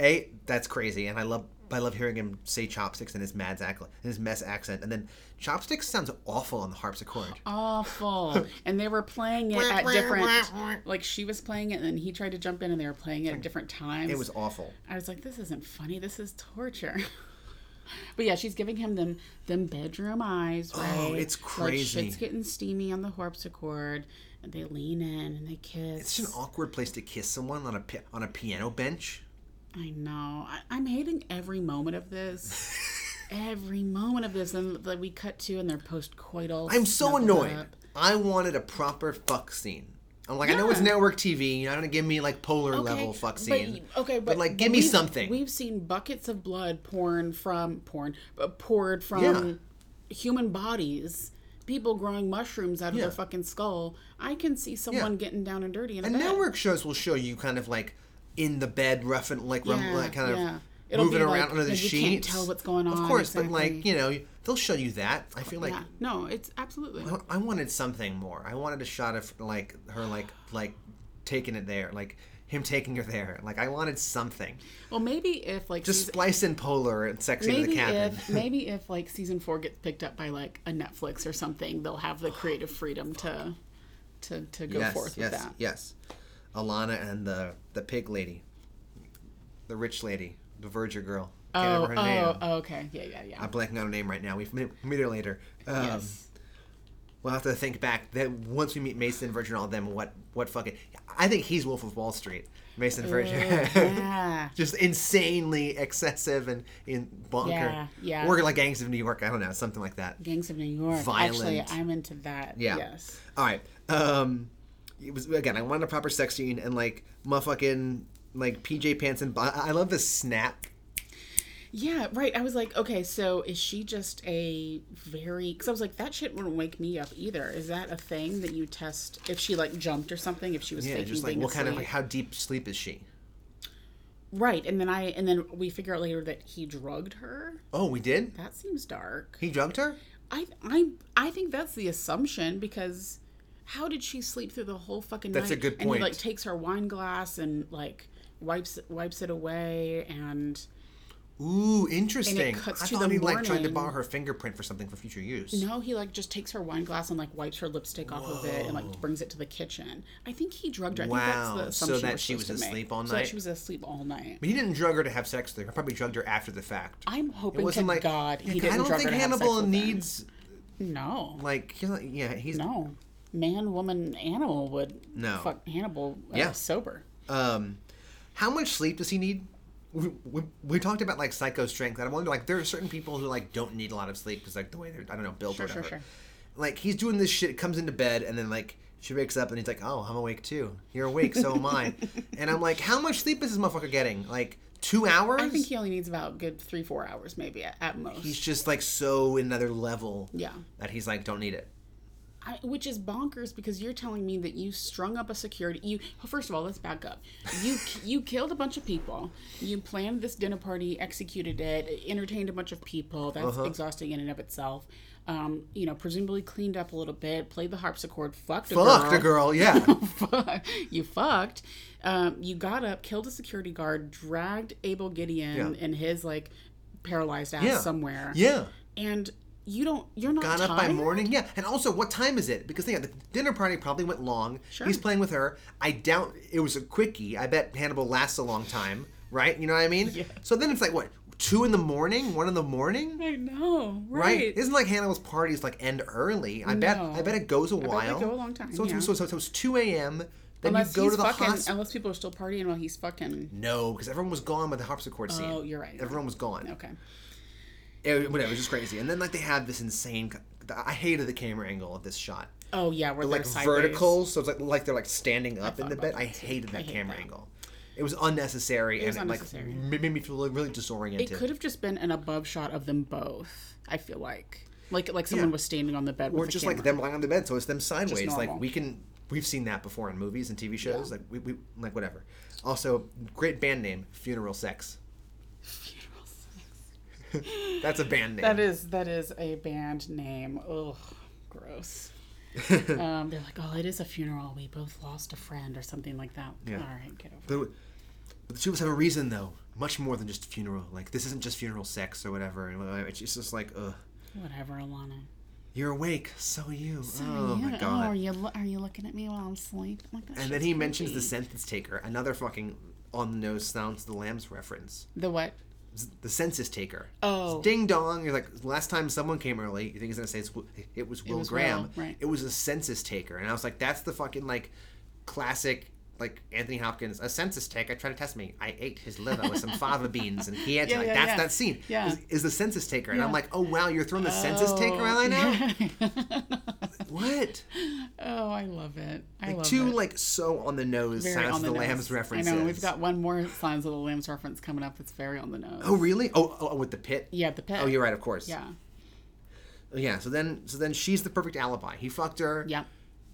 a that's crazy, and I love I love hearing him say chopsticks in his mad ac- in his Mads accent, and then chopsticks sounds awful on the harpsichord. awful. [laughs] and they were playing it at different like she was playing it and then he tried to jump in and they were playing it at different times. It was awful. I was like, this isn't funny. This is torture. [laughs] but yeah, she's giving him them them bedroom eyes, oh, right? Oh, it's Like shit's getting steamy on the harpsichord, and they lean in and they kiss. It's an awkward place to kiss someone on a on a piano bench. I know. I, I'm hating every moment of this. [laughs] every moment of this, and that we cut to, and they're post-coital. I'm so annoyed. up. I wanted a proper fuck scene. I'm like, I know it's network TV. You're not gonna give me like polar level fuck but- scene. okay, but, like, but give me something. We've seen buckets of blood pouring from porn, but uh, poured from Yeah. human bodies. People growing mushrooms out of Yeah. their fucking skull. I can see someone getting down and dirty in And network shows will show you kind of like in the bed, rough and like, rum, like kind of yeah. It'll moving around like, under the you sheets. can't tell what's going on. Of course, but like you know, they'll show you that. I feel like yeah, no, it's absolutely. I wanted something more. I wanted a shot of like her like like taking it there, like him taking her there. Like I wanted something. Well, maybe if like Just splice in Polar and sexy to the cabin. if [laughs] maybe if like season four gets picked up by like a Netflix or something, they'll have the creative freedom to to to go yes, forth yes, with that. yes. Alana and the the pig lady, the rich lady, the Verger girl. Can't Oh, remember her name. oh, oh, okay, yeah, yeah, yeah. I'm blanking on her name right now. We've meet, meet her later. Um, yes. We'll have to think back that once we meet Mason Verger and all them, what what fucking I think he's Wolf of Wall Street. Mason Verger. yeah. [laughs] Just insanely excessive and in bonker. Yeah, yeah. Or like Gangs of New York, I don't know, something like that. Gangs of New York. Violent. Actually, I'm into that. Yeah. Yes. All right. Um it was again, I wanted a proper sex scene and like motherfucking like PJ pants and I I love the snap. Yeah, right. I was like, okay, so is she just a very? Because I was like, that shit wouldn't wake me up either. Is that a thing that you test if she like jumped or something? If she was Yeah, just like what kind of like how deep sleep is she? right? And then I and then we figure out later that he drugged her. Oh, we did? That seems dark. He drugged her? I I I think that's the assumption because how did she sleep through the whole fucking That's night? a good point. And he like takes her wine glass and like wipes wipes it away and Ooh, interesting. I thought he like tried to morning. borrow her fingerprint for something for future use. no, he like just takes her wine glass and like wipes her lipstick off of it and like brings it to the kitchen. I think he drugged her. I Wow, think that's the so that she was asleep make. all So that she was asleep all night. But he didn't drug her to have sex with her. He probably drugged her after the fact. I'm hoping to wasn't like God he didn't I don't drug think her to have sex Hannibal him. needs No, like he's not, yeah he's no, man, woman, animal would No. fuck Hannibal uh, Yeah. sober. um how much sleep does he need? We, we, we talked about like psycho strength, and I wonder like there are certain people who like don't need a lot of sleep because like the way they're I don't know built Sure, or sure, whatever. sure. Like he's doing this shit, comes into bed, and then like she wakes up and he's like, oh I'm awake too. You're awake, so am I. [laughs] and I'm like, how much sleep is this motherfucker getting? Like two hours? I think he only needs about good three, four hours, maybe at, at most. he's just like so another level yeah. that he's like don't need it. I, which is bonkers because you're telling me that you strung up a security. You well, first of all, let's back up. You you killed a bunch of people. You planned this dinner party, executed it, entertained a bunch of people. That's Uh-huh. exhausting in and of itself. Um, you know, presumably cleaned up a little bit, played the harpsichord, fucked a Fuck girl. the girl, yeah. [laughs] you fucked. Um, you got up, killed a security guard, dragged Abel Gideon Yeah. and his like paralyzed ass Yeah. somewhere, yeah. and you don't. You're not Got up by morning, yeah. And also, what time is it? Because yeah, the dinner party probably went long. Sure. He's playing with her. I doubt it was a quickie. I bet Hannibal lasts a long time, right? You know what I mean? Yeah. So then it's like what two in the morning, one in the morning, I know, right? right? Isn't like Hannibal's parties like end early? I bet. I bet it goes a bet they while. go a long time, So it's, yeah. so, so, so it's two a.m. Then unless you go to the fucking, hospital. unless people are still partying while he's fucking. No, because everyone was gone by the harpsichord scene. Oh, you're right, Everyone was gone. Okay. It, whatever, it was just crazy. And then like they have this insane. I hated the camera angle of this shot. Oh yeah, we're like sideways. vertical, so it's like like they're like standing up in the bed. I that hated I that hate camera that. angle. It was unnecessary was and unnecessary. it like made me feel really disoriented. It could have just been an above shot of them both. I feel like, like like someone Yeah. was standing on the bed, or with the just like them lying on the bed, so it's them sideways. Like we can, we've seen that before in movies and TV shows. Yeah. Like we, we, like whatever. Also, great band name, Funeral Sex. [laughs] That's a band name. That is that is a band name. Ugh, gross. [laughs] um, they're like, oh, it is a funeral. We both lost a friend or something like that. Yeah. All right, get over. But, but the two of us have a reason, though. Much more than just funeral. Like this isn't just funeral sex or whatever. And uh, It's just like, ugh. Whatever, Alana. You're awake, so are you. So oh you- my god. are you are you looking at me while I'm asleep? Like, that and then he mentions the census taker, another fucking on the nose Silence of the Lambs reference. the what? The census taker. Oh. Ding dong! You're like last time someone came early. You think he's gonna say it's, it was Will was Graham? Will, right. It was a census taker, and I was like, that's the fucking like classic like Anthony Hopkins, a census taker I tried to test me. I ate his liver with some fava [laughs] beans, and he had to. Yeah, like, yeah, that's yeah. that scene. Yeah. Is, is the census taker, and I'm like, oh wow, you're throwing the census taker out oh. right now. [laughs] What? oh, I love it. I Like love two it. like so on the nose Very Silence on of the the. Lambs references. I know we've got one more Silence of the Lambs reference coming up that's very on the nose. Oh really? Oh, oh, oh with the pit. yeah, the pit. Oh, you're right. Of course. Yeah, oh, Yeah. So then, so then she's the perfect alibi. He fucked her. yeah.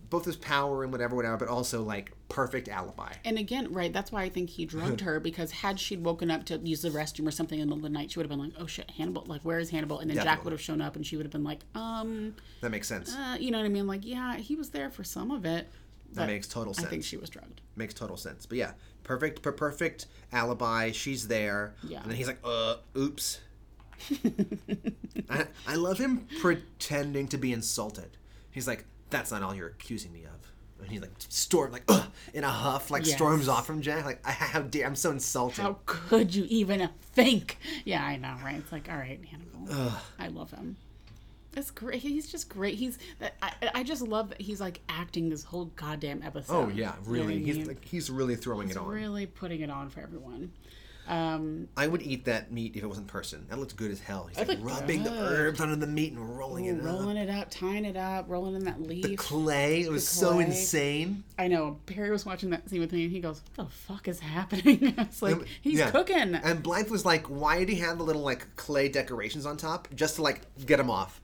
Both his power and whatever, whatever, but also like perfect alibi. And again, right, that's why I think he drugged her [laughs] because had she woken up to use the restroom or something in the middle of the night, she would have been like, "Oh shit, Hannibal! Like, where is Hannibal?" And then Jack would have shown up, and she would have been like, "Um, That makes sense. uh, you know what I mean? Like, yeah, he was there for some of it." that makes total sense. I think she was drugged. makes total sense. But yeah, perfect, per- perfect alibi. She's there. Yeah. And then he's like, uh, oops. [laughs] I, I love him pretending to be insulted. He's like, that's not all you're accusing me of. And he's like, storm, like, ugh, in a huff, like Yes. storms off from Jack. Like, I, how dare, I'm so insulted. How could you even think? Yeah, I know, right? It's like, all right, Hannibal. I love him. It's great. He's just great. He's. I, I just love that he's like acting this whole goddamn episode. oh yeah, You know really. He's mean? like, he's really throwing He's it on. really putting it on for everyone. Um, I would eat that meat if it wasn't person. That looks good as hell. He's like rubbing the herbs under the meat and rolling it up. rolling it up, tying it up, rolling in that The leaf. clay. It was so insane. I know. Perry was watching that scene with me, and he goes, "What the fuck is happening?" [laughs] it's like he's yeah. cooking. And Blythe was like, "Why did he have the little like clay decorations on top just to like get him off?"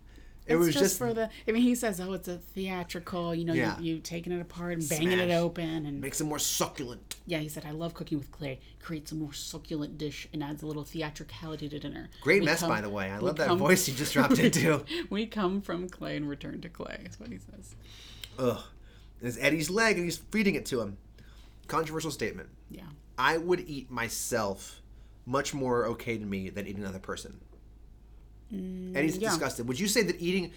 It was just, just, for the. I mean, he says, "Oh, it's a theatrical. You know, Yeah. you, you taking it apart and banging it open." And makes it more succulent. yeah, he said, "I love cooking with clay. Creates a more succulent dish and adds a little theatricality to dinner." Great We mess, come- by the way. I love that come- voice he just dropped into. [laughs] we come from clay and return to clay. Is what he says. Ugh. And it's Eddie's leg, and he's feeding it to him. Controversial statement. Yeah. I would eat myself much more okay to me than eating another person. Eddie's Mm, yeah. disgusted. Would you say that eating?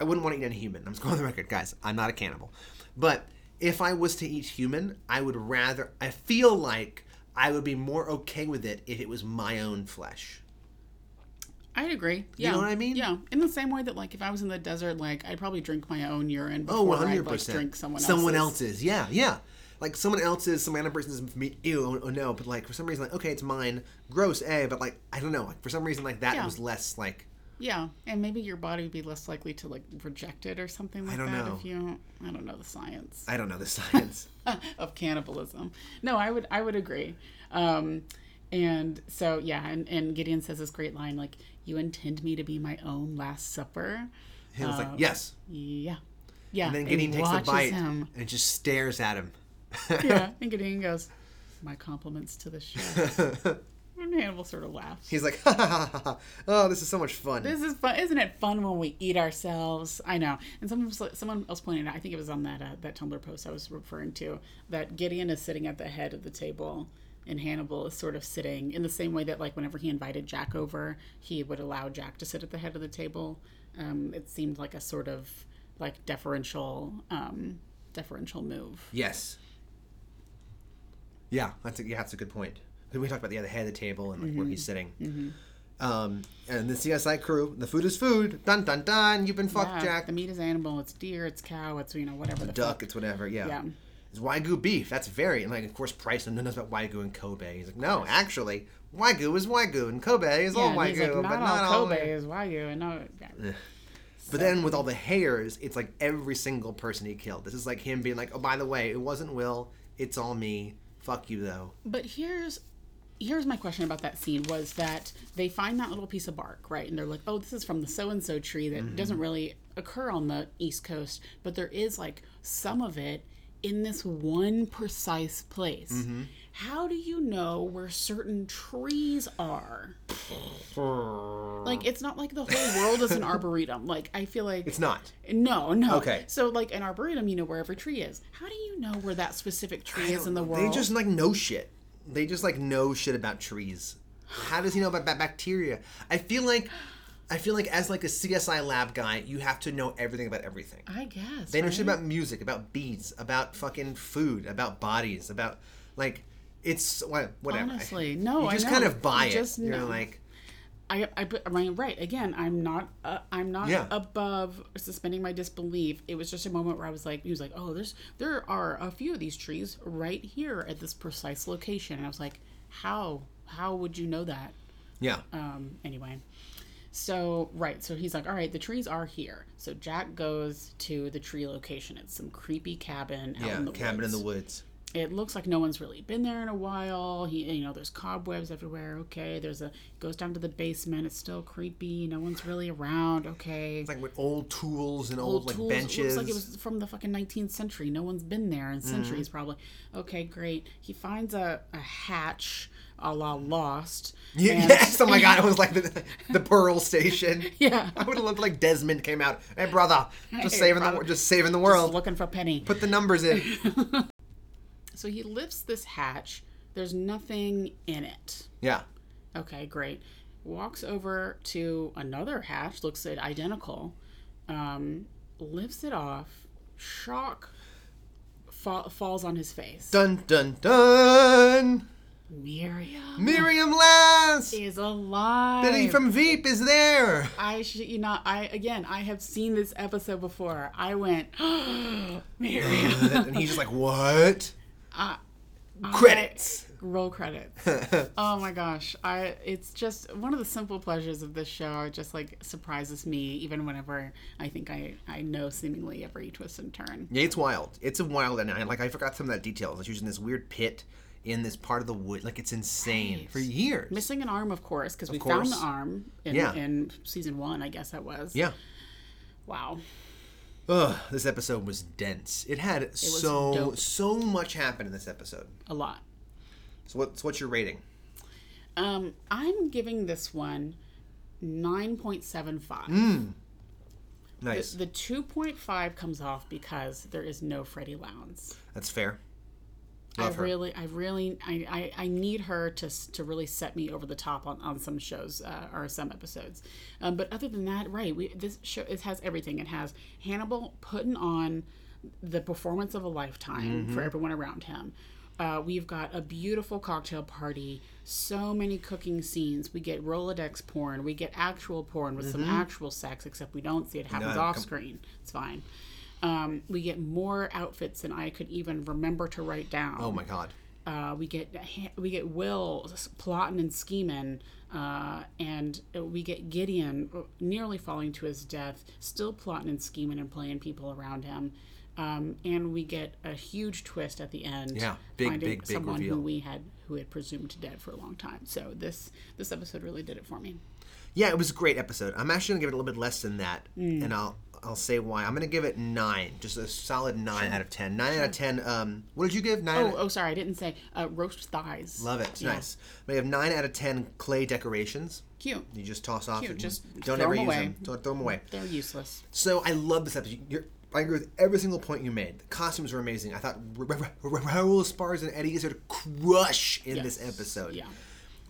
I wouldn't want to eat any human. I'm just going on the record, guys. I'm not a cannibal, but if I was to eat human, I would rather. I feel like I would be more okay with it if it was my own flesh. I'd agree. Yeah. You know what I mean? Yeah. In the same way that, like, if I was in the desert, like, I'd probably drink my own urine before Oh, one I'd, hundred like, drink someone else's. Someone else's. Yeah, yeah. Like someone else's, some random person's meat. Ew, oh, oh no. But like for some reason, like okay, it's mine. Gross, eh? But like I don't know. Like for some reason, like that Yeah. was less like. Yeah, and maybe your body would be less likely to like reject it or something like I don't that know. if you. I don't know the science I don't know the [laughs] science. of cannibalism. No, I would I would agree. Um, and so yeah, and, and Gideon says this great line like, "You intend me to be my own Last Supper." He was Uh, like, yes. Yeah, yeah. And then Gideon takes a bite Him. and just stares at him. Yeah, [laughs] and Gideon goes, "My compliments to the chef." [laughs] and Hannibal sort of laughs. He's like, ha, ha, ha, ha, ha. oh, this is so much fun. This is fun, isn't it? Fun when we eat ourselves. I know. And someone someone else pointed out. I think it was on that uh, that Tumblr post I was referring to that Gideon is sitting at the head of the table, and Hannibal is sort of sitting in the same way that like whenever he invited Jack over, he would allow Jack to sit at the head of the table. Um, it seemed like a sort of like deferential um, deferential move. Yes. Yeah, that's a, yeah, that's a good point. We talked about the other head of the table and like where Mm-hmm. he's sitting. Um, and the CSI crew, the food is food. Dun dun dun. You've been fucked, Yeah, Jack. The meat is animal. It's deer. It's cow. It's you know whatever the Duck. fuck. It's whatever. Yeah. Yeah. It's wagyu beef. That's very and like of course Price and knows about wagyu and Kobe. He's like, no, actually, wagyu is wagyu and Kobe is all Yeah, and wagyu, like, not but all not all. Kobe is Wagyu, and no, yeah. But then with all the hairs, it's like every single person he killed. This is like him being like, oh, by the way, it wasn't Will. It's all me. Fuck you though. But here's here's my question about that scene was that they find that little piece of bark, right? And they're like, "Oh, this is from the so and so tree that Mm-hmm. doesn't really occur on the East Coast, but there is like some of it in this one precise place." Mm-hmm. How do you know where certain trees are? Like it's not like the whole world is an [laughs] arboretum. Like I feel like It's not. no, no. Okay. So like an arboretum, you know where every tree is. How do you know where that specific tree is in the world? They just like know shit. They just like know shit about trees. How does he know about ba- bacteria? I feel like, I feel like as like a CSI lab guy, you have to know everything about everything. I guess. They know right? shit about music, about beats, about fucking food, about bodies, about like it's what whatever. Honestly, no, you I just kind of buy You it. just You're know. like, I, I, I mean, right. Again, I'm not, uh, I'm not Yeah. above suspending my disbelief. It was just a moment where I was like, he was like, oh, there's, there are a few of these trees right here at this precise location, and I was like, how, how would you know that? yeah, Um, anyway, so right, so he's like, all right, the trees are here. So Jack goes to the tree location. It's some creepy cabin out yeah, in the cabin woods. in the woods. It looks like no one's really been there in a while. He, you know, there's cobwebs everywhere. Okay, there's a goes down to the basement. It's still creepy. No one's really around. Okay, It's like with old tools and old, old like tools. benches. It looks like it was from the fucking 19th century. No one's been there in centuries, mm-hmm. probably. Okay, great. He finds a, a hatch, a la Lost. [laughs] Ye- and- yes, oh my god, it was [laughs] like the, the Pearl Station. [laughs] Yeah. I would have loved like Desmond came out. Hey brother, just Hey, saving brother. the just saving the world, Just world. looking for Penny. Put the numbers in. So he lifts this hatch. There's nothing in it. yeah. Okay, great. Walks over to another hatch, looks it identical, um, lifts it off, shock fa- falls on his face. Dun dun dun. Miriam Miriam Lass. is alive. Betty from Veep is there. I should, you know, I again, I have seen this episode before. I went, [gasps] Miriam. [gasps] and he's just like, what? Uh, Credits. roll credits. [laughs] oh my gosh, I it's just one of the simple pleasures of this show. It just like surprises me, even whenever I think I I know seemingly every twist and turn. Yeah, it's wild. It's a wild, and I, like I forgot some of that details. It's using this weird pit in this part of the wood. Like it's insane Right. for years. Missing an arm, of course, because we course. found the arm in, Yeah. in season one. I guess that was. yeah. Wow. Ugh, this episode was dense. It had so dope. so much happen in this episode. A lot. So what's what's your rating? Um, I'm giving this one nine point seven five. Mm. Nice. The 2.5 comes off because there is no Freddie Lounds. That's fair. I her. really, I really, I, I, I need her to to really set me over the top on, on some shows uh, or some episodes. Um, but other than that, right? We this show it has everything. It has Hannibal putting on the performance of a lifetime for everyone around him. Uh, we've got a beautiful cocktail party, so many cooking scenes. We get Rolodex porn, we get actual porn with some actual sex, except we don't see it happens No, off come- screen. It's fine. Um, we get more outfits than I could even remember to write down. Oh my god. Uh, we get we get Will plotting and scheming, uh, and we get Gideon nearly falling to his death, still plotting and scheming and playing people around him. Um, and we get a huge twist at the end. Yeah, big, finding big, big someone reveal. who we had who had presumed dead for a long time. So this this episode really did it for me. Yeah, it was a great episode. I'm actually gonna give it a little bit less than that, Mm. and I'll I'll say why. I'm gonna give it nine, just a solid nine out of ten. Nine out of ten. Um, what did you give? Nine. Oh, oh, sorry, I didn't say uh, roast thighs. Love it. It's Yeah. Nice. We have nine out of ten clay decorations. Cute. You just toss off. Cute, just don't ever 'em use away. them. Don't throw them away. They're useless. So I love this episode. You're, I agree with every single point you made. The costumes were amazing. I thought Ra- Ra- Ra- Raul Esparza and Eddie Izzard crush in this episode. Yeah.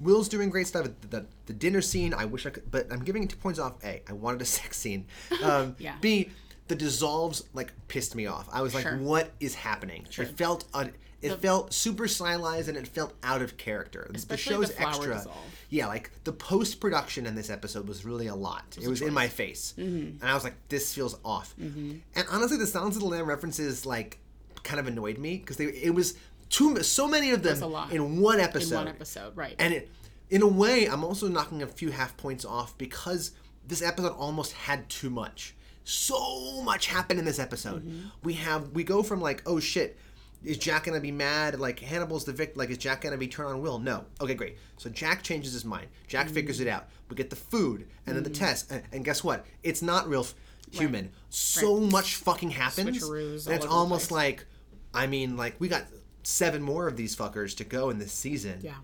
Will's doing great stuff. The, the, the dinner scene, I wish I could, but I'm giving it two points off. A, I wanted a [laughs] sex scene. [laughs] Um, Yeah. B, the dissolves like pissed me off. I was like, Sure. what is happening? It felt un, it felt super stylized and it felt out of character. The show's the extra. dissolve. Yeah, like the post production in this episode was really a lot. It was in my face, Mm-hmm. and I was like, "This feels off." And honestly, the Silence of the Lamb references like kind of annoyed me because they it was too so many of them in one episode. In one episode, right. And it, in a way, I'm also knocking a few half points off because this episode almost had too much. So much happened in this episode. Mm-hmm. We have we go from like, oh shit, is Jack gonna be mad? Like Hannibal's the victim. Like is Jack gonna be turned on Will? No. Okay, great. So Jack changes his mind. Jack figures it out. We get the food and then the test, and, and guess what? It's not real f- human. So much fucking happens, and it's almost like, I mean, like we got seven more of these fuckers to go in this season. Yeah.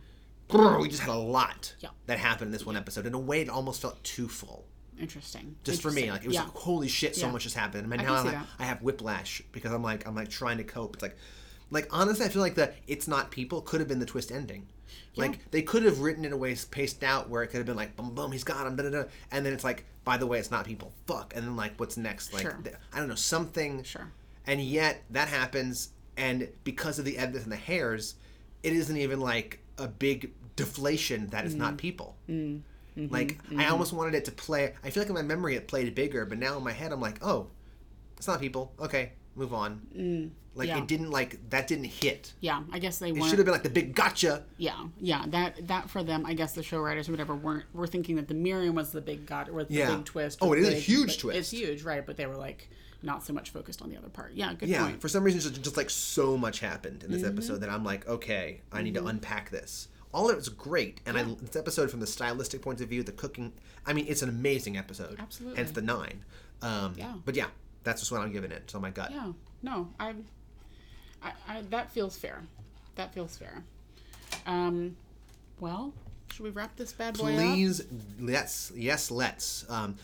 We just had a lot Yeah. that happened in this one episode. In a way, it almost felt too full. Interesting. Just for me, like it was yeah. like, holy shit, so Yeah. much has happened. And I now I'm like, that. I have whiplash because I'm like I'm like trying to cope. It's like, like honestly, I feel like the it's not people could have been the twist ending. Like they could have written it away, paced out where it could have been like, boom, boom, he's got him, da da da, and then it's like, by the way, it's not people, fuck, and then like, what's next? Like, Sure. I don't know, something. Sure. And yet that happens, and because of the edits and the hairs, it isn't even like a big deflation that it's Mm. not people. Mm-hmm. Like I almost wanted it to play. I feel like in my memory it played bigger, but now in my head I'm like, oh, it's not people. Okay, move on. like Mm. yeah. it didn't like that didn't hit. Yeah, I guess they It should have been like the big gotcha. Yeah, yeah. That that for them, I guess the show writers or whatever weren't were thinking that the Miriam was the big god or the Yeah. big twist. Oh, it is a huge twist. It's huge, right? But they were like not so much focused on the other part. Yeah, good Yeah, point. for some reason, just, just like so much happened in this Mm-hmm. episode that I'm like, okay, I need to unpack this. All of it was great, and I this episode from the stylistic point of view, the cooking. I mean, it's an amazing episode. Absolutely. Hence the nine. Um, Yeah. But yeah, that's just what I'm giving it. So my gut. Yeah, no, I, I, I that feels fair. That feels fair. Um, well, should we wrap this bad boy up? Please, yes, yes, let's. Um,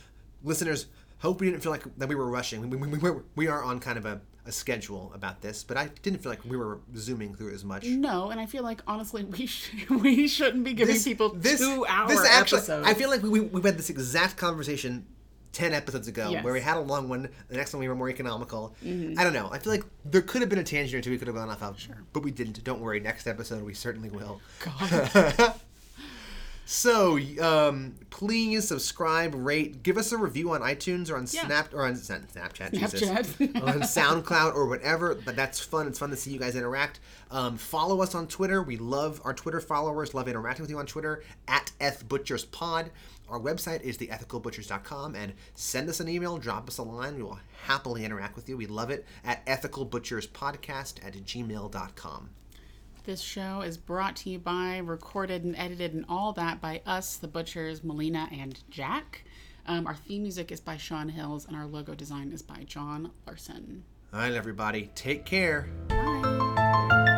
listeners, hope we didn't feel like that we were rushing. We, we, we, we, are on kind of a, a schedule about this, but I didn't feel like we were zooming through as much. No, and I feel like honestly, we sh- [laughs] we shouldn't be giving people two hour this actually, episodes. I feel like we, we, had this exact conversation 10 episodes ago Yes. where we had a long one. The next one we were more economical. Mm-hmm. I don't know. I feel like there could have been a tangent or two we could have gone off of, but we didn't. Don't worry. Next episode we certainly will. God. [laughs] So, um, please subscribe, rate, give us a review on iTunes or on Yeah. Snap or on Snapchat, Jesus, Snapchat. [laughs] on SoundCloud or whatever. But that's fun. It's fun to see you guys interact. Um, follow us on Twitter. We love our Twitter followers. Love interacting with you on Twitter at ethbutcherspod. Our website is theethicalbutchers.com and send us an email, drop us a line. We will happily interact with you. We love it at ethicalbutcherspodcast at gmail.com. This show is brought to you by, recorded and edited, and all that by us, the Butchers, Malina and Jack. Um, our theme music is by Sean Hills, and our logo design is by John Larson. All right, everybody, take care. Bye.